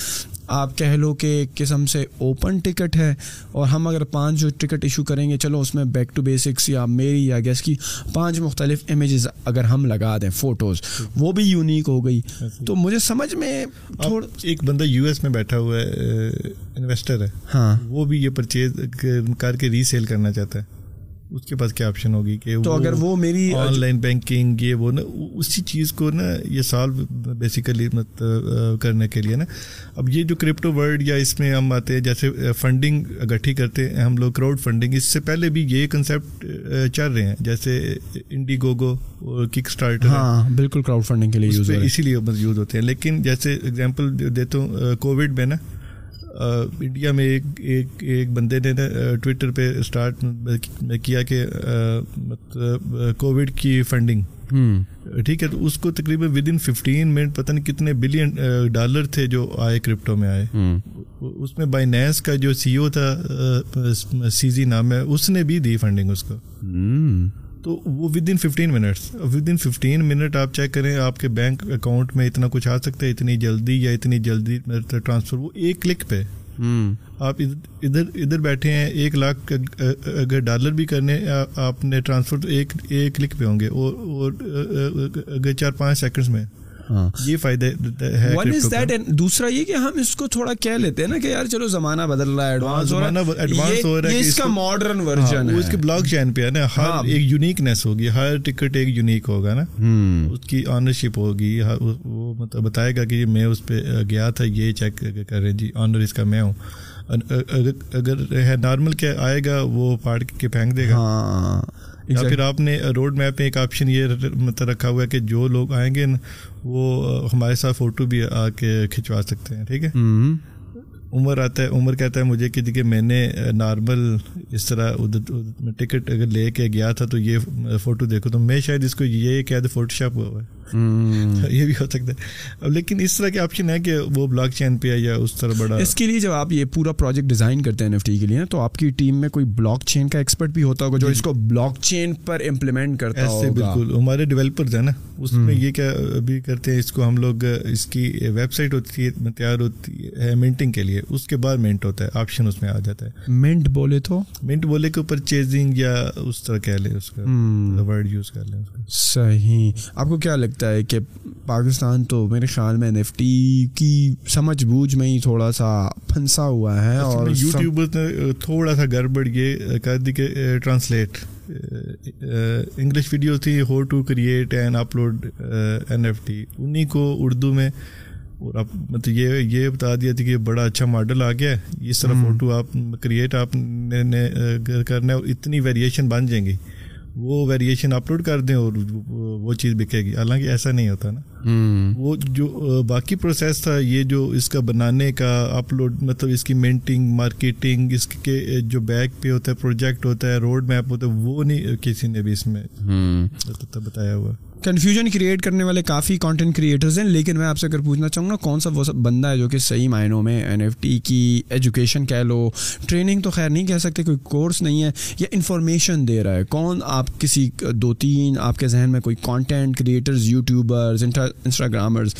آپ کہہ لو کہ ایک قسم سے اوپن ٹکٹ ہے اور ہم اگر پانچ جو ٹکٹ ایشو کریں گے چلو اس میں بیک ٹو بیسکس یا میری یا گیس کی پانچ مختلف امیجز اگر ہم لگا دیں فوٹوز وہ بھی یونیک ہو گئی۔ تو مجھے سمجھ میں تھوڑا ایک بندہ یو ایس میں بیٹھا ہوا ہے انویسٹر ہے۔ ہاں۔ وہ بھی یہ پرچیز کر کے ری سیل کرنا چاہتا ہے۔ اس کے پاس کیا آپشن ہوگی کہ تو اگر وہ میری آن لائن بینکنگ یہ وہ نا اسی چیز کو نا یہ سالو بیسیکلی کرنے کے لیے نا۔ اب یہ جو کرپٹو ورلڈ یا اس میں ہم آتے ہیں جیسے فنڈنگ اکٹھی کرتے ہیں ہم لوگ کراؤڈ فنڈنگ اس سے پہلے بھی یہ کنسیپٹ چل رہے ہیں۔ جیسے انڈی گوگو کک اسٹارٹ ہاں بالکل کراؤڈ فنڈنگ کے لیے اسی لیے یوز ہوتے ہیں۔ لیکن جیسے اگزامپل دیتا ہوں کووڈ میں نا انڈیا میں ایک ایک ایک بندے نے ٹویٹر پہ اسٹارٹ کیا کہ مطلب کووڈ کی فنڈنگ۔ ٹھیک ہے تو اس کو تقریباً ود ان ففٹین منٹ پتہ نہیں کتنے بلین ڈالر تھے جو آئے کرپٹو میں آئے۔ اس میں بائنینس کا جو سی او تھا سی نام ہے اس نے بھی دی فنڈنگ اس کو۔ تو وہ within fifteen minutes within fifteen minute آپ چیک کریں آپ کے بینک اکاؤنٹ میں اتنا کچھ آ سکتا ہے اتنی جلدی یا اتنی جلدی ٹرانسفر وہ ایک کلک پہ۔ آپ ادھر ادھر بیٹھے ہیں ایک لاکھ اگر ڈالر بھی کرنے آپ نے ٹرانسفر ایک ایک کلک پہ ہوں گے۔ اور اگر چار پانچ سیکنڈس میں۔ ہاں۔ یہ فائدہ ہے دوسرا یہ کہ ہم اس کو تھوڑا کہہ لیتے ہیں نا کہ یار چلو زمانہ بدل رہا ہے ایڈوانس ہو رہا ہے۔ اس کا ماڈرن ورژن ہے اس کے بلاک چین پہ ہے نا ہر ہاں۔ ایک یونیکنیس ہوگی ہر ٹکٹ ایک یونیک ہوگا نا۔ اس کی آنرشپ ہوگی وہ مطلب بتائے گا کہ میں اس پہ گیا تھا یہ چیک کر رہے جی آنر اس کا میں ہوں۔ اگر ہے نارمل کیا آئے گا وہ پاڑ کے پھینک دے گا۔ ہاں۔ یا پھر آپ نے روڈ میپ میں ایک آپشن یہ مطلب رکھا ہوا ہے کہ جو لوگ آئیں گے وہ ہمارے ساتھ فوٹو بھی آ کے کھنچوا سکتے ہیں ٹھیک ہے؟ عمر آتا ہے عمر کہتا ہے مجھے کہ دیکھیے میں نے نارمل اس طرح ادھر ٹکٹ اگر لے کے گیا تھا تو یہ فوٹو دیکھو۔ تو میں شاید اس کو یہ کہہ دے فوٹو شاپ ہوا ہے۔ یہ بھی ہو سکتا ہے۔ لیکن اس طرح کے آپشن ہے کہ وہ بلاک چین پہ یا اس طرح بڑا اس کے لیے جب آپ یہ پورا پروجیکٹ ڈیزائن کرتے ہیں کے لیے تو آپ کی ٹیم میں کوئی بلاک چین کا ایکسپرٹ بھی ہوتا ہوگا جو اس کو بلاک چین پر امپلیمنٹ کرتا ہے بالکل۔ ہمارے ڈیولپرز ہیں نا اس میں یہ کیا ابھی کرتے ہیں اس کو ہم لوگ اس کی ویب سائٹ ہوتی ہے تیار ہوتی ہے منٹنگ کے لیے۔ اس کے بعد منٹ ہوتا ہے آپشن اس میں آ جاتا ہے۔ منٹ بولے تو؟ منٹ بولے کے اوپر چیزنگ یا اس طرح کہہ لیں اس کا۔ ورڈ یوز کر لیں صحیح۔ آپ کو کیا لگتا ہے کہ پاکستان تو میرے خیال میں ایف ٹی کی سمجھ بوجھ میں ہی تھوڑا سا پھنسا ہوا ہے اور یوٹیوب نے تھوڑا سا گڑبڑ یہ کر دی کہ ٹرانسلیٹ انگلش ویڈیو تھی how to create and upload N F T انہیں کو اردو میں اور اب مطلب یہ یہ بتا دیا تھا کہ بڑا اچھا ماڈل آ گیا ہے۔ اس طرح فوٹو آپ کریٹ آپ نے کرنا ہے اور اتنی ویریشن بن جائیں گی۔ وہ ویریشن اپلوڈ کر دیں اور وہ چیز بکے گی۔ حالانکہ ایسا نہیں ہوتا نا۔ وہ جو باقی پروسیس تھا یہ جو اس کا بنانے کا اپلوڈ مطلب اس کی مینٹنگ مارکیٹنگ اس کے جو بیک پہ ہوتا ہے پروجیکٹ ہوتا ہے روڈ میپ ہوتا ہے وہ نہیں کسی نے بھی اس میں بتایا ہوا۔ کنفیوژن کریٹ کرنے والے کافی کانٹینٹ کریٹرز ہیں لیکن میں آپ سے اگر پوچھنا چاہوں گا کون سا وہ سب بندہ ہے جو کہ صحیح معنوں میں این ایف ٹی کی ایجوکیشن کہہ لو ٹریننگ تو خیر نہیں کہہ سکتے کوئی کورس نہیں ہے یا انفارمیشن دے رہا ہے۔ کون آپ کسی دو تین آپ کے ذہن میں کوئی content creators YouTubers Instagrammers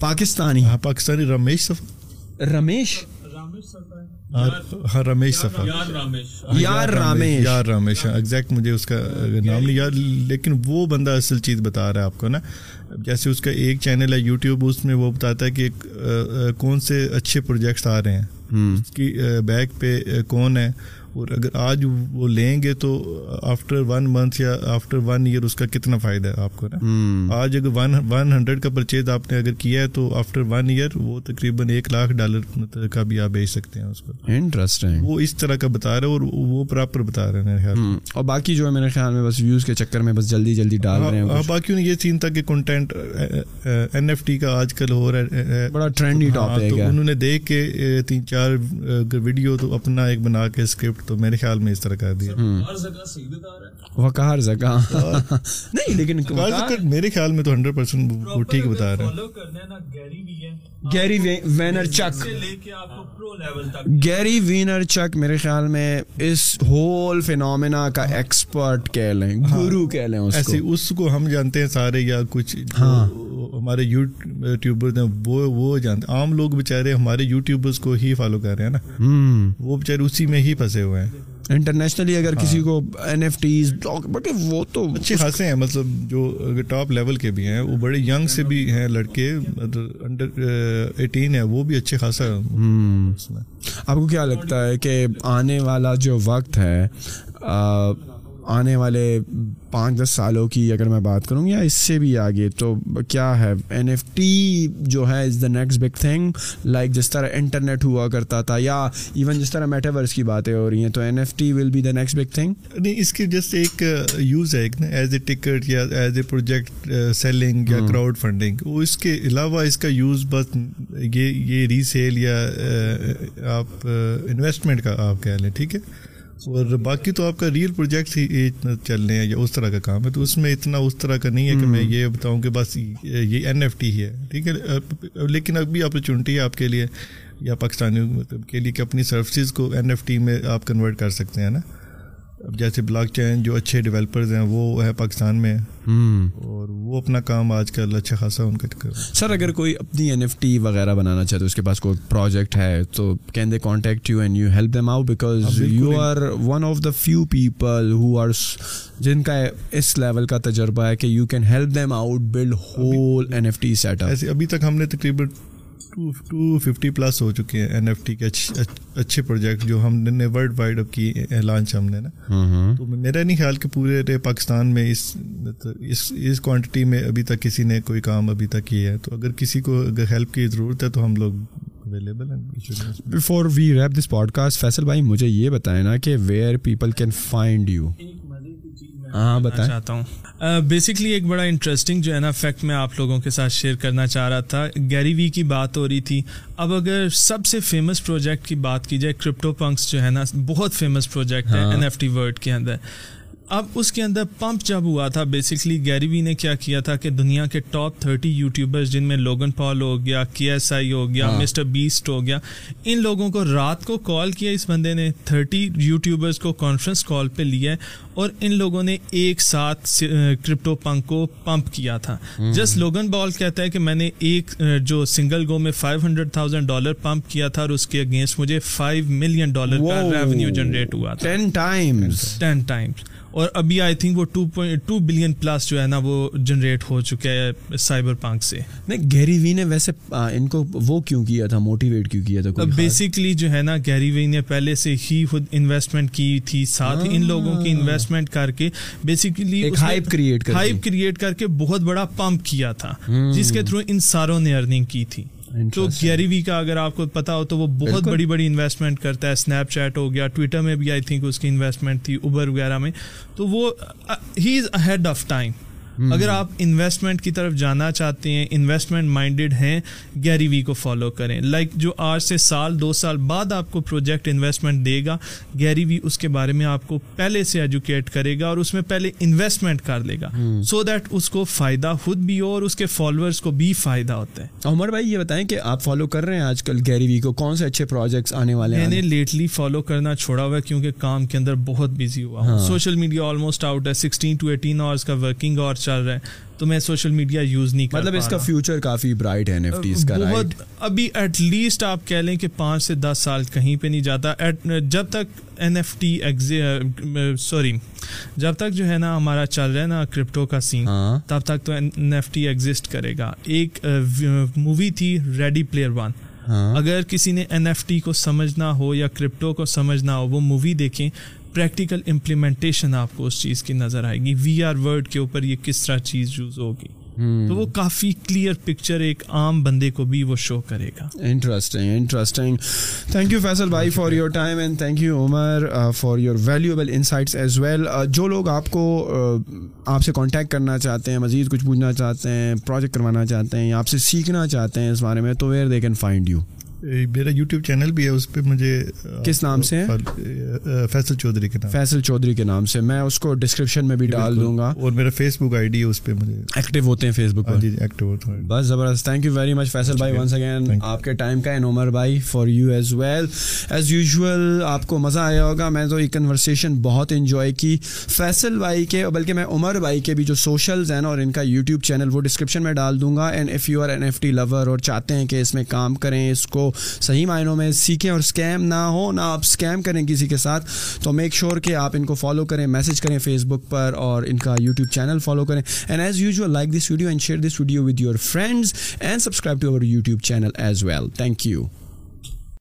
Pakistani ہاں پاکستانی رمیش رمیش ہاں رمیش سفر یار رمیش یار رمیش ایگزیکٹ مجھے اس کا نام نہیں یاد لیکن وہ بندہ اصل چیز بتا رہا ہے آپ کو نا۔ جیسے اس کا ایک چینل ہے یوٹیوب اس میں وہ بتاتا ہے کہ کون سے اچھے پروجیکٹس آ رہے ہیں۔ اس کی بیک پہ کون ہے۔ اور اگر آج وہ لیں گے تو آفٹر ون منتھ یا آفٹر ون ایئر اس کا کتنا فائدہ ہے آپ کو نا؟ آج اگر ون ون ہنڈریڈ کا پرچیز آپ نے اگر کیا ہے تو آفٹر ون ایئر وہ تقریباً ایک لاکھ ڈالر کا بھی آپ بیچ سکتے ہیں اس کو۔ انٹرسٹنگ وہ اس طرح کا بتا رہے ہیں اور وہ پراپر بتا رہے ہیں میرے خیال اور باقی جو ہے میرے خیال میں بس ویوز کے چکر میں بس جلدی جلدی ڈال رہے ہیں باقی یہ سین تھا کہ کنٹینٹ این ایف ٹی کا آج کل ہو رہا ہے بڑا ٹرینڈی ٹاپک ہے۔ انہوں نے دیکھ کے تین چار ویڈیو تو اپنا ایک بنا کے اسکرپٹ تو میرے خیال میں اس طرح کر دیا۔ وقار زکا نہیں لیکن میرے خیال میں تو ہنڈریڈ پرسینٹ وہ ٹھیک بتا رہے ہیں گیری وینر چک گیری وینر چک میرے خیال میں اس ہول فینومینا کا ایکسپرٹ کہہ لیں گرو کہہ لیں ایسے اس کو ہم جانتے ہیں سارے یا کچھ ہاں۔ ہمارے یوٹیوبر ہیں وہ وہ جانتے عام لوگ بےچارے ہمارے یوٹیوبرس کو ہی فالو کر رہے ہیں نا۔ وہ بےچارے اسی میں ہی پھنسے ہوئے ہیں۔ انٹرنیشنلی اگر کسی ہاں۔ کو این ایف ٹیز بٹ وہ تو اچھے خاصے ہیں مطلب جو ٹاپ لیول کے بھی ہیں وہ بڑے ینگ سے بھی ہیں لڑکے انڈر ایٹین ہے وہ بھی اچھے خاصا آپ کو کیا لگتا ہے کہ آنے والا جو وقت ہے آنے والے پانچ دس سالوں کی اگر میں بات کروں یا اس سے بھی آگے تو کیا ہے؟ این ایف ٹی جو ہے is the next big thing like جس طرح انٹرنیٹ ہوا کرتا تھا یا ایون جس طرح میٹاورس کی باتیں ہو رہی ہیں تو N F T will be the next big thing نہیں اس کی جسٹ ایک یوز ہے ایک نا ایز اے ٹکٹ یا ایز اے پروجیکٹ سیلنگ یا کراؤڈ فنڈنگ اس کے علاوہ اس کا یوز بس یہ یہ ریسیل یا آپ انویسٹمنٹ کا آپ کہہ لیں ٹھیک ہے؟ اور باقی تو آپ کا ریئل پروجیکٹ ہی چل رہے ہیں یا اس طرح کا کام ہے تو اس میں اتنا اس طرح کا نہیں ہے کہ میں یہ بتاؤں کہ بس یہ این ایف ٹی ہی ہے ٹھیک ہے؟ لیکن ابھی اپرچونیٹی ہے آپ کے لیے یا پاکستانی مطلب کے لیے کہ اپنی سروسز کو این ایف ٹی میں آپ کنورٹ کر سکتے ہیں نا؟ اب جیسے بلاک چین جو اچھے ڈیولپرز ہیں وہ ہے پاکستان میں۔ اور وہ اپنا کام آج کل اچھا خاصا ان کا سر اگر کوئی اپنی این ایف ٹی وغیرہ بنانا چاہے تو اس کے پاس کوئی پروجیکٹ ہے تو can they contact you and you help them out because you are one of the few people who are جن کا اس لیول کا تجربہ ہے کہ you can help them out build whole N F T set ایسے ابھی تک ہم نے تقریباً ٹو ٹو ففٹی پلس ہو چکے ہیں این ایف ٹی کے اچھے پروجیکٹ جو ہم نے ورلڈ وائڈ اب کی لانچ ہم نے نا۔ تو میرا نہیں خیال کہ پورے پاکستان میں اس اس اس کوانٹٹی میں ابھی تک کسی نے کوئی کام ابھی تک کیا ہے۔ تو اگر کسی کو اگر ہیلپ کی ضرورت ہے تو ہم لوگ اویلیبل ہیں۔ Before we wrap this podcast Faisal بھائی مجھے یہ بتائیں نا کہ where people can find you ہاں بتائیں۔ چاہتا ہوں۔ بیسکلی ایک بڑا انٹرسٹنگ جو ہے نا فیکٹ میں آپ لوگوں کے ساتھ شیئر کرنا چاہ رہا تھا گیری وی کی بات ہو رہی تھی۔ اب اگر سب سے فیمس پروجیکٹ کی بات کی جائے کرپٹو پنکس جو ہے نا بہت فیمس پروجیکٹ ہے این ایف ٹی ورڈ کے اندر۔ اب اس کے اندر پمپ جب ہوا تھا بیسکلی گیریوی نے کیا کیا تھا کہ دنیا کے ٹاپ تھرٹی یوٹیوبر جن میں لوگن پال ہو گیا کے ایس آئی ہو گیا مسٹر بیسٹ ہو گیا ان لوگوں کو رات کو کال کیا اس بندے نے تھرٹی یوٹیوبرس کو کانفرنس کال پہ لیا اور ان لوگوں نے ایک ساتھ کرپٹو پنک کو پمپ کیا تھا۔ جسٹ لوگن بال کہتا ہے کہ میں نے ایک جو سنگل گو میں five hundred thousand dollar pump کیا تھا اور اس کے اگینسٹ مجھے فائیو ملین ڈالر کا ریونیو جنریٹ ہوا تھا۔ ٹین ٹائمس ٹین ٹائمس اور ابھی آئی تھنک وہ two point two billion plus جو ہے نا وہ جنریٹ ہو چکا ہے سائبر پانک سے۔ نہیں گیری وی نے ویسے ان کو وہ کیوں کیا تھا؟ موٹیویٹ کیوں کیا تھا بیسکلی جو ہے نا گیری وی نے پہلے سے ہی خود انویسٹمنٹ کی تھی ساتھ ان لوگوں کی انویسٹمنٹ کر کے basically hype create hype create کر کے۔ بہت بڑا پمپ کیا تھا جس کے تھرو ان ساروں نے ارننگ کی تھی۔ تو گیری وی کا اگر آپ کو پتا ہو تو وہ بہت بڑی بڑی انویسٹمنٹ کرتا ہے. اسنیپ چیٹ ہو گیا ٹویٹر میں بھی آئی تھنک اس کی انویسٹمنٹ تھی اوبر وغیرہ میں. تو وہ ہی از ہیڈ آف ٹائم اگر آپ انویسٹمنٹ کی طرف جانا چاہتے ہیں انویسٹمنٹ مائنڈیڈ ہیں گیری وی کو فالو کریں۔ لائک جو آج سے سال دو سال بعد آپ کو پروجیکٹ انویسٹمنٹ دے گا گیری وی اس کے بارے میں آپ کو پہلے سے ایجوکیٹ کرے گا اور اس میں پہلے انویسٹمنٹ کر لے گا۔ سو دیٹ اس کو فائدہ خود بھی ہو اور اس کے فالوورس کو بھی فائدہ ہوتا ہے۔ عمر بھائی یہ بتائیں کہ آپ فالو کر رہے ہیں آج کل گیری وی کو؟ کون سے اچھے پروجیکٹس آنے والے ہیں؟ میں نے لیٹلی فالو کرنا چھوڑا ہوا ہے کیونکہ کام کے اندر بہت بزی ہوا سوشل میڈیا آلموسٹ آؤٹ ہے سکسٹین ٹو ایٹین آورس کا ورکنگ اور چل رہا ہے۔ تو میں سوشل میڈیا یوز نہیں مطلب اس کا فیوچر کافی برائٹ ہے بہت ابھی ایٹ لیسٹ آپ کہہ لیں کہ پانچ سے دس سال کہیں پہ نہیں جاتا۔ جب تک این ایف ٹی سوری جب تک جو ہے نا ہمارا چل رہا ہے نا کرپٹو کا سین تب تک تو این ایف ٹی ایگزٹ کرے گا۔ ایک مووی تھی ریڈی پلیئر ون اگر کسی نے این ایف ٹی کو سمجھنا ہو یا کرپٹو کو سمجھنا ہو وہ مووی دیکھیں۔ پریکٹیکل امپلیمنٹیشن آپ کو اس چیز کی نظر آئے گی۔ وی آر ورڈ کے اوپر یہ کس طرح چیز یوز ہوگی۔ تو وہ کافی کلیئر پکچر ایک عام بندے کو بھی وہ شو کرے گا۔ Interesting interesting thank you Faisal بھائی for your time and thank you Umar for your valuable insights as well جو لوگ آپ کو آپ سے کانٹیکٹ کرنا چاہتے ہیں مزید کچھ پوچھنا چاہتے ہیں پروجیکٹ کروانا چاہتے ہیں یا آپ سے سیکھنا چاہتے ہیں اس بارے میں تو where they can find you میرا یوٹیوب چینل بھی ہے اس پہ مجھے کس نام سے فیصل چودھری کے نام فیصل چودھری کے نام سے۔ میں اس کو ڈسکرپشن میں بھی ڈال دوں گا۔ اور میرا فیس بک آئی ڈی ہے اس پہ مجھے۔ ایکٹیو ہوتے ہیں فیس بک پر جی ایکٹیو ہوتے ہیں۔ بس زبردست۔ Thank you very much Faisal بھائی ونس اگین آپ کے ٹائم کا عمر بھائی for you as well as usual آپ کو مزہ آیا ہوگا۔ میں تو یہ کنورسیشن بہت انجوائے کی۔ فیصل بھائی کے بلکہ میں عمر بھائی کے بھی جو سوشلز ہیں اور ان کا یوٹیوب چینل وہ ڈسکرپشن میں ڈال دوں گا۔ And if you are N F T lover اور چاہتے ہیں کہ اس میں کام کریں اس کو صحیح معنوں میں سیکھیں اور اسکیم نہ ہو، نہ آپ اسکیم کریں کسی کے ساتھ، تو میک شیور کہ آپ ان کو فالو کریں میسج کریں فیس بک پر اور ان کا یوٹیوب چینل فالو کریں. And as usual like this video and share this video with your friends and subscribe to our YouTube channel as well thank you